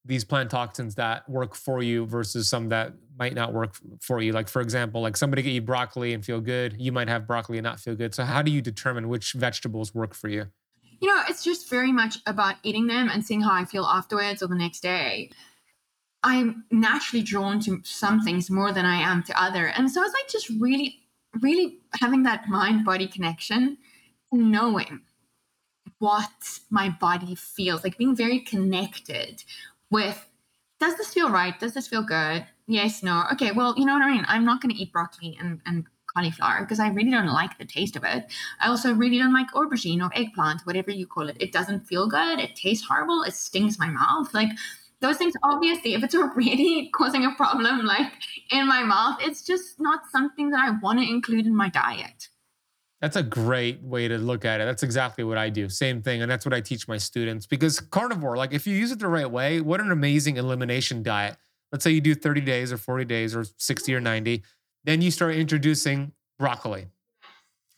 these plant toxins that work for you versus some that might not work for you? Like, for example, like somebody could eat broccoli and feel good. You might have broccoli and not feel good. So, how do you determine which vegetables work for you? You know, it's just very much about eating them and seeing how I feel afterwards or the next day. I'm naturally drawn to some things more than I am to other. And so it's like just really, really having that mind body connection, knowing what my body feels, like being very connected with does this feel right? Does this feel good? Yes, no. Okay, well, you know what I mean? I'm not going to eat broccoli and, and cauliflower because I really don't like the taste of it. I also really don't like aubergine or eggplant, whatever you call it. It doesn't feel good. It tastes horrible. It stings my mouth. Like those things, obviously, if it's already causing a problem, like in my mouth, it's just not something that I want to include in my diet. That's a great way to look at it. That's exactly what I do. Same thing. And that's what I teach my students because carnivore, like if you use it the right way, what an amazing elimination diet. Let's say you do 30 days or 40 days or 60 or 90. Then you start introducing broccoli.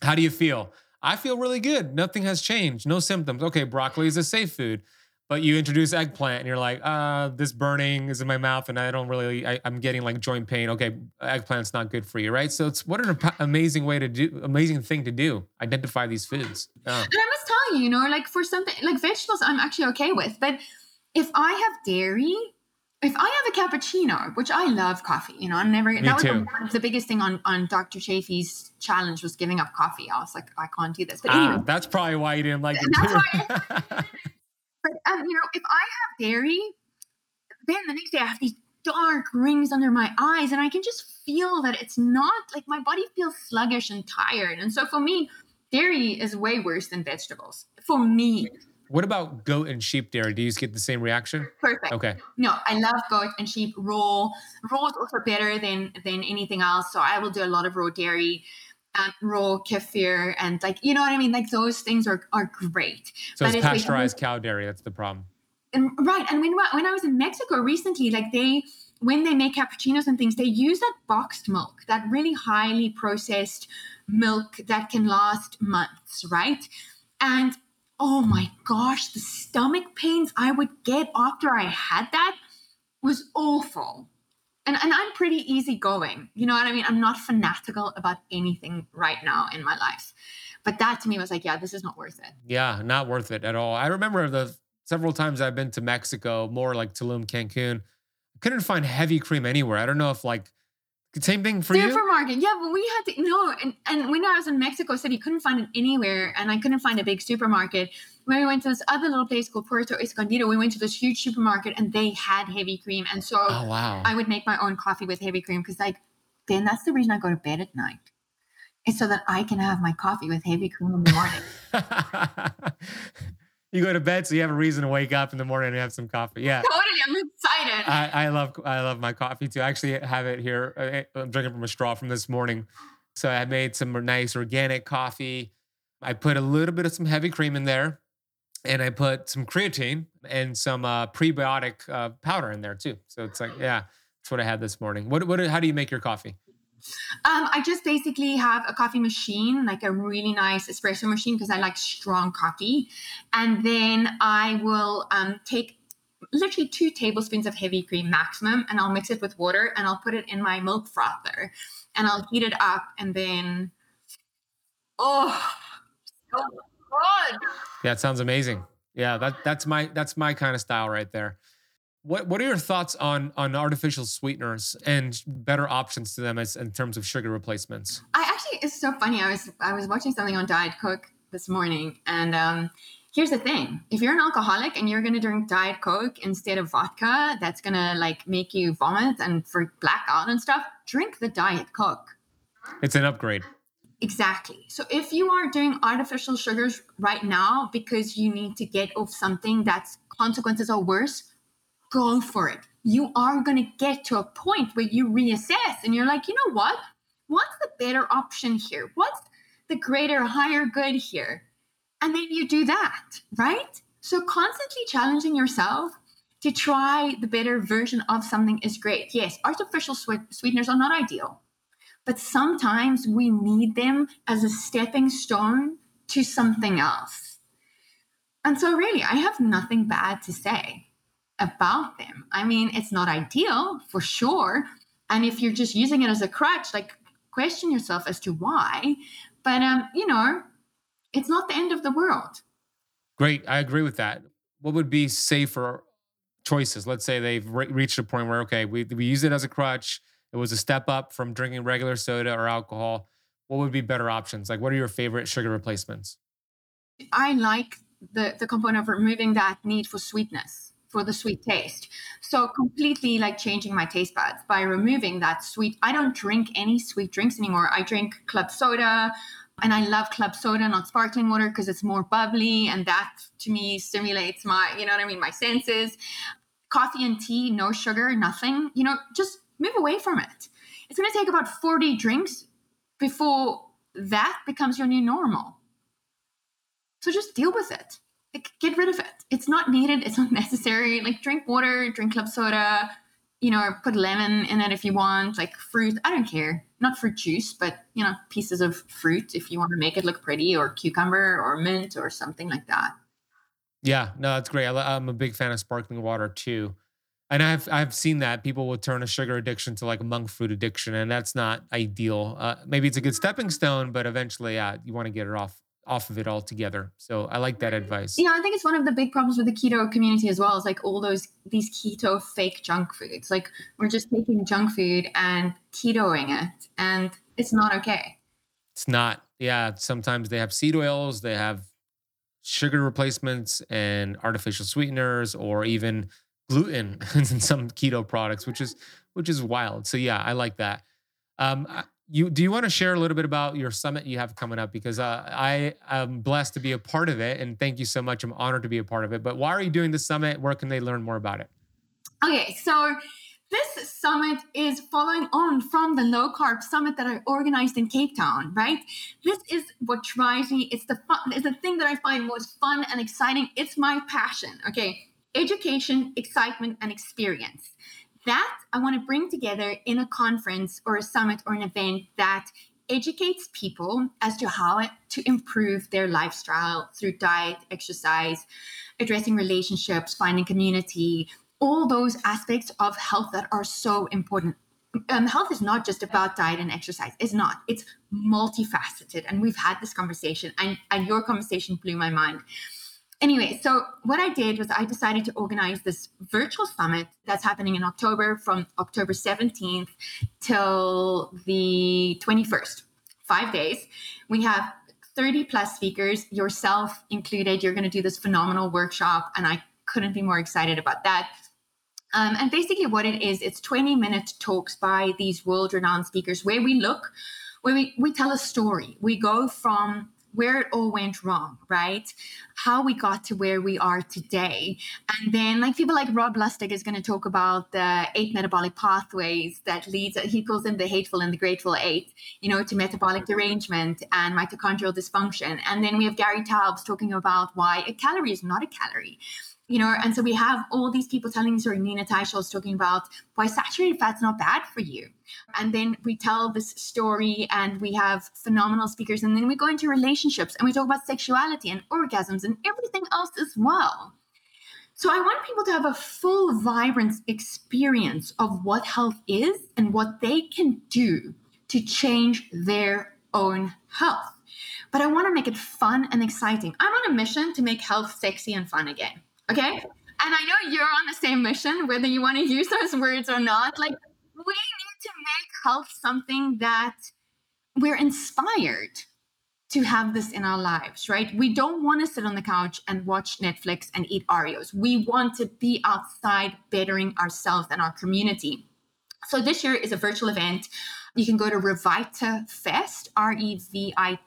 How do you feel? I feel really good. Nothing has changed. No symptoms. Okay, broccoli is a safe food but you introduce eggplant and you're like, uh, this burning is in my mouth and I don't really, I, am getting like joint pain. Okay, eggplant's not good for you, right? So it's what an amazing way to do, amazing thing to do. Identify these foods. And I must tell you, you know, like for something like vegetables, I'm actually okay with. But if I have dairy, if I have a cappuccino, which I love coffee, you know, I'm never. Me that was. The, the, biggest thing on on Dr. Chaffee's challenge was giving up coffee. I was like, I can't do this. But ah, that's probably why you didn't like it too. But um, you know, if I have dairy, then the next day I have these dark rings under my eyes, and I can just feel that it's not like my body feels sluggish and tired. And so for me, dairy is way worse than vegetables. For me. What about goat and sheep dairy? Do you get the same reaction? Perfect. Okay. No, I love goat and sheep raw. Raw is also better than than anything else. So I will do a lot of raw dairy and raw kefir and like you know what I mean. Like those things are are great. So but it's pasteurized cow dairy. That's the problem. And, right, and when when I was in Mexico recently, like they when they make cappuccinos and things, they use that boxed milk, that really highly processed milk that can last months, right? And oh my gosh, the stomach pains I would get after I had that was awful and, and I'm pretty easygoing. You know what I mean? I'm not fanatical about anything right now in my life. But that to me was like, yeah, this is not worth it. Yeah, not worth it at all. I remember the several times I've been to Mexico, more like Tulum, Cancun. couldn't find heavy cream anywhere. I don't know if like same thing for you. Supermarket, yeah. But we had to no, and, and when I was in Mexico City, couldn't find it anywhere, and I couldn't find a big supermarket. When we went to this other little place called Puerto Escondido, we went to this huge supermarket, and they had heavy cream, and so oh, wow. I would make my own coffee with heavy cream because, like, then that's the reason I go to bed at night, It's so that I can have my coffee with heavy cream in the morning. you go to bed so you have a reason to wake up in the morning and have some coffee. Yeah, totally. I'm excited. I, I love I love my coffee too. I actually have it here. Uh, I'm drinking from a straw from this morning. So I made some nice organic coffee. I put a little bit of some heavy cream in there, and I put some creatine and some uh, prebiotic uh, powder in there too. So it's like, yeah, that's what I had this morning. What what? How do you make your coffee? Um, I just basically have a coffee machine, like a really nice espresso machine, because I like strong coffee. And then I will um, take literally two tablespoons of heavy cream maximum, and I'll mix it with water and I'll put it in my milk frother and I'll heat it up. And then, oh, so good. Yeah, it sounds amazing. Yeah, that that's my that's my kind of style right there. What what are your thoughts on on artificial sweeteners and better options to them as in terms of sugar replacements? I actually it's so funny. I was I was watching something on Diet Coke this morning, and um, here's the thing: if you're an alcoholic and you're going to drink Diet Coke instead of vodka, that's going to like make you vomit and for blackout and stuff. Drink the Diet Coke. It's an upgrade. Exactly. So if you are doing artificial sugars right now because you need to get off something that's consequences are worse, go for it. You are going to get to a point where you reassess and you're like, you know what? What's the better option here? What's the greater, higher good here? And then you do that, right? So constantly challenging yourself to try the better version of something is great. Yes, artificial sweeteners are not ideal, but sometimes we need them as a stepping stone to something else. And so, really, I have nothing bad to say about them. I mean, it's not ideal for sure. And if you're just using it as a crutch, like question yourself as to why. But, um, you know, it's not the end of the world. Great. I agree with that. What would be safer choices? Let's say they've re- reached a point where, okay, we, we use it as a crutch. It was a step up from drinking regular soda or alcohol. What would be better options? Like, what are your favorite sugar replacements? I like the, the component of removing that need for sweetness, for the sweet taste. So, completely like changing my taste buds by removing that sweet. I don't drink any sweet drinks anymore. I drink club soda. And I love club soda, not sparkling water, because it's more bubbly. And that to me stimulates my, you know what I mean, my senses. Coffee and tea, no sugar, nothing. You know, just move away from it. It's going to take about 40 drinks before that becomes your new normal. So just deal with it. Like, get rid of it. It's not needed. It's not necessary. Like, drink water, drink club soda, you know, put lemon in it if you want, like fruit. I don't care. Not fruit juice, but you know, pieces of fruit if you want to make it look pretty, or cucumber, or mint, or something like that. Yeah, no, that's great. I, am a big fan of sparkling water too, and I've I've seen that people will turn a sugar addiction to like a monk fruit addiction, and that's not ideal. Uh, maybe it's a good stepping stone, but eventually, yeah, you want to get it off off of it altogether. So I like that advice. Yeah, I think it's one of the big problems with the keto community as well. Is like all those these keto fake junk foods. Like we're just taking junk food and ketoing it, and it's not okay. It's not. Yeah, sometimes they have seed oils, they have sugar replacements and artificial sweeteners, or even gluten in some keto products, which is which is wild. So yeah, I like that. Um, you do you want to share a little bit about your summit you have coming up because uh, I am blessed to be a part of it and thank you so much. I'm honored to be a part of it. But why are you doing the summit? Where can they learn more about it? Okay, so this summit is following on from the low carb summit that I organized in Cape Town, right? This is what drives me. It's the fun, it's the thing that I find most fun and exciting. It's my passion. Okay, education, excitement, and experience that I want to bring together in a conference or a summit or an event that educates people as to how to improve their lifestyle through diet, exercise, addressing relationships, finding community, all those aspects of health that are so important. Um, health is not just about diet and exercise. It's not. It's multifaceted. And we've had this conversation, and, and your conversation blew my mind anyway, so what I did was I decided to organize this virtual summit that's happening in October from October 17th till the 21st, five days. We have 30 plus speakers, yourself included. You're going to do this phenomenal workshop, and I couldn't be more excited about that. Um, and basically, what it is, it's 20 minute talks by these world renowned speakers where we look, where we, we tell a story. We go from where it all went wrong, right? How we got to where we are today. And then, like people like Rob Lustig is going to talk about the eight metabolic pathways that leads, he calls them the hateful and the grateful eight, you know, to metabolic derangement and mitochondrial dysfunction. And then we have Gary Taubes talking about why a calorie is not a calorie you know, and so we have all these people telling the story. Nina Teicholz is talking about why saturated fat's not bad for you. And then we tell this story and we have phenomenal speakers. And then we go into relationships and we talk about sexuality and orgasms and everything else as well. So I want people to have a full, vibrant experience of what health is and what they can do to change their own health. But I want to make it fun and exciting. I'm on a mission to make health sexy and fun again. Okay. And I know you're on the same mission, whether you want to use those words or not. Like, we need to make health something that we're inspired to have this in our lives, right? We don't want to sit on the couch and watch Netflix and eat Oreos. We want to be outside bettering ourselves and our community. So this year is a virtual event. You can go to Revitafest, R E V I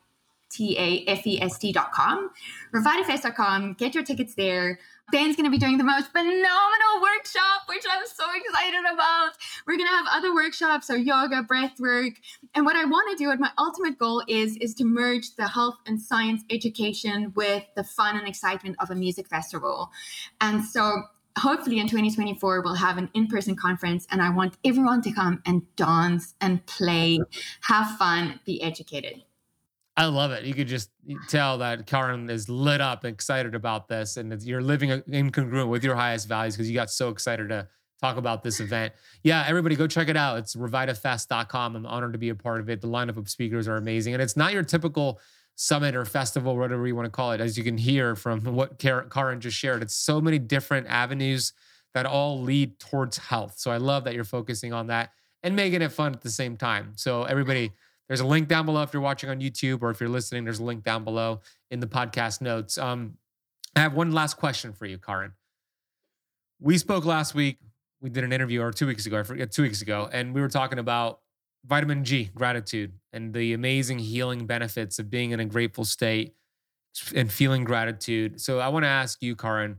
T A F E S T.com, revitafest.com. Get your tickets there. Ben's going to be doing the most phenomenal workshop, which I'm so excited about. We're going to have other workshops, so yoga, breath work. And what I want to do, and my ultimate goal is, is to merge the health and science education with the fun and excitement of a music festival. And so hopefully in 2024 we'll have an in-person conference and i want everyone to come and dance and play have fun be educated I love it. You could just tell that Karen is lit up and excited about this, and you're living incongruent with your highest values because you got so excited to talk about this event. Yeah, everybody go check it out. It's revitafest.com. I'm honored to be a part of it. The lineup of speakers are amazing, and it's not your typical summit or festival, whatever you want to call it. As you can hear from what Karen just shared, it's so many different avenues that all lead towards health. So I love that you're focusing on that and making it fun at the same time. So everybody there's a link down below if you're watching on YouTube or if you're listening, there's a link down below in the podcast notes. Um, I have one last question for you, Karen. We spoke last week. We did an interview, or two weeks ago, I forget, two weeks ago, and we were talking about vitamin G, gratitude, and the amazing healing benefits of being in a grateful state and feeling gratitude. So I want to ask you, Karen,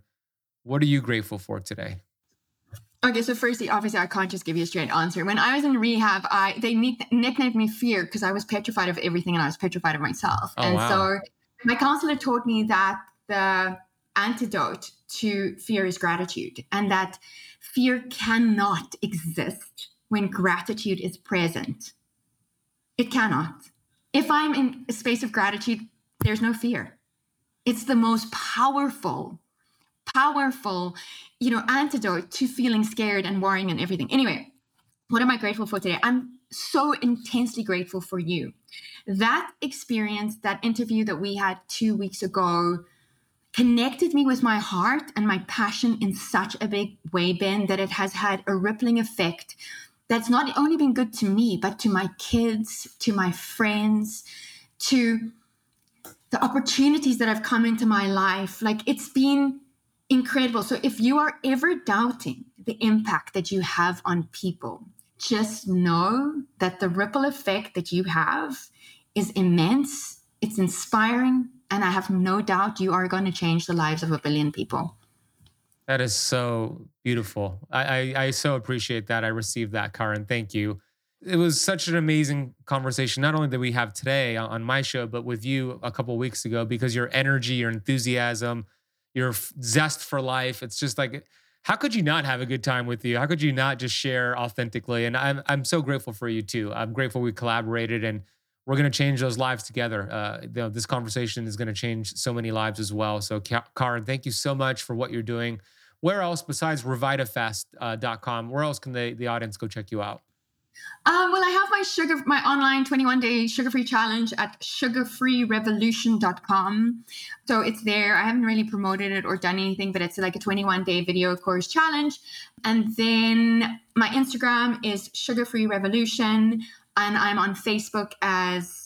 what are you grateful for today? Okay, so firstly, obviously, I can't just give you a straight answer. When I was in rehab, I they nicknamed me Fear because I was petrified of everything and I was petrified of myself. Oh, and wow. so my counselor taught me that the antidote to fear is gratitude, and that fear cannot exist when gratitude is present. It cannot. If I'm in a space of gratitude, there's no fear. It's the most powerful powerful, you know, antidote to feeling scared and worrying and everything. Anyway, what am I grateful for today? I'm so intensely grateful for you. That experience, that interview that we had two weeks ago, connected me with my heart and my passion in such a big way, Ben, that it has had a rippling effect that's not only been good to me, but to my kids, to my friends, to the opportunities that have come into my life. Like it's been incredible. So if you are ever doubting the impact that you have on people, just know that the ripple effect that you have is immense, it's inspiring, and I have no doubt you are going to change the lives of a billion people. That is so beautiful. I, I, I so appreciate that. I received that, Karen. Thank you. It was such an amazing conversation, not only that we have today on my show, but with you a couple weeks ago, because your energy, your enthusiasm, your zest for life. It's just like, how could you not have a good time with you? How could you not just share authentically? And I'm I'm so grateful for you too. I'm grateful we collaborated and we're going to change those lives together. Uh, you know, this conversation is going to change so many lives as well. So, Karen, thank you so much for what you're doing. Where else besides revitafest.com, uh, where else can the, the audience go check you out? Um, well, I have my sugar, my online 21 day sugar free challenge at sugarfreerevolution.com. So it's there. I haven't really promoted it or done anything, but it's like a 21 day video course challenge. And then my Instagram is sugar free revolution. And I'm on Facebook as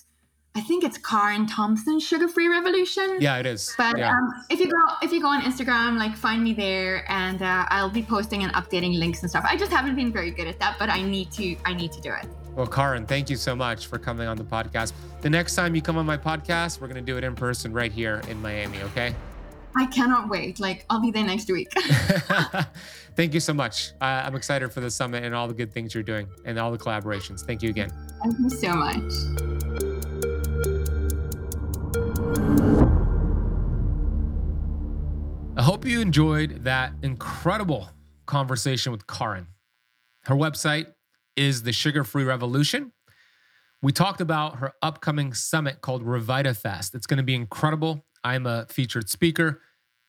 I think it's Karen Thomson Sugar Free Revolution. Yeah, it is. But yeah. um, if you go if you go on Instagram, like find me there, and uh, I'll be posting and updating links and stuff. I just haven't been very good at that, but I need to I need to do it. Well, Karen, thank you so much for coming on the podcast. The next time you come on my podcast, we're gonna do it in person right here in Miami. Okay. I cannot wait. Like I'll be there next week. thank you so much. Uh, I'm excited for the summit and all the good things you're doing and all the collaborations. Thank you again. Thank you so much. I hope you enjoyed that incredible conversation with Karen. Her website is the Sugar Free Revolution. We talked about her upcoming summit called Revitafest. It's going to be incredible. I'm a featured speaker,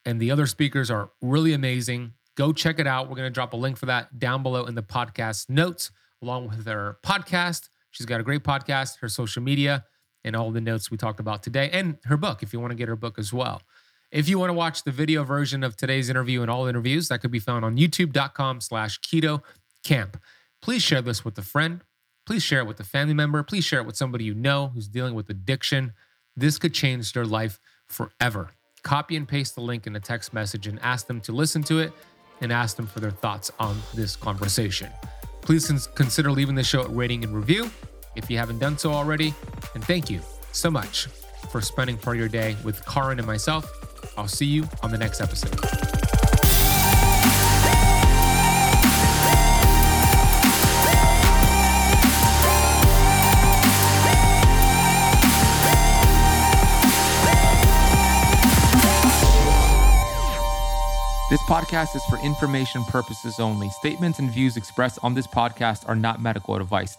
and the other speakers are really amazing. Go check it out. We're going to drop a link for that down below in the podcast notes, along with her podcast. She's got a great podcast, her social media, and all the notes we talked about today, and her book if you want to get her book as well. If you want to watch the video version of today's interview and all interviews, that could be found on youtube.com slash Keto Kamp. Please share this with a friend. Please share it with a family member. Please share it with somebody you know who's dealing with addiction. This could change their life forever. Copy and paste the link in a text message and ask them to listen to it and ask them for their thoughts on this conversation. Please consider leaving the show a rating and review if you haven't done so already. And thank you so much for spending part of your day with Karen and myself. I'll see you on the next episode. This podcast is for information purposes only. Statements and views expressed on this podcast are not medical advice.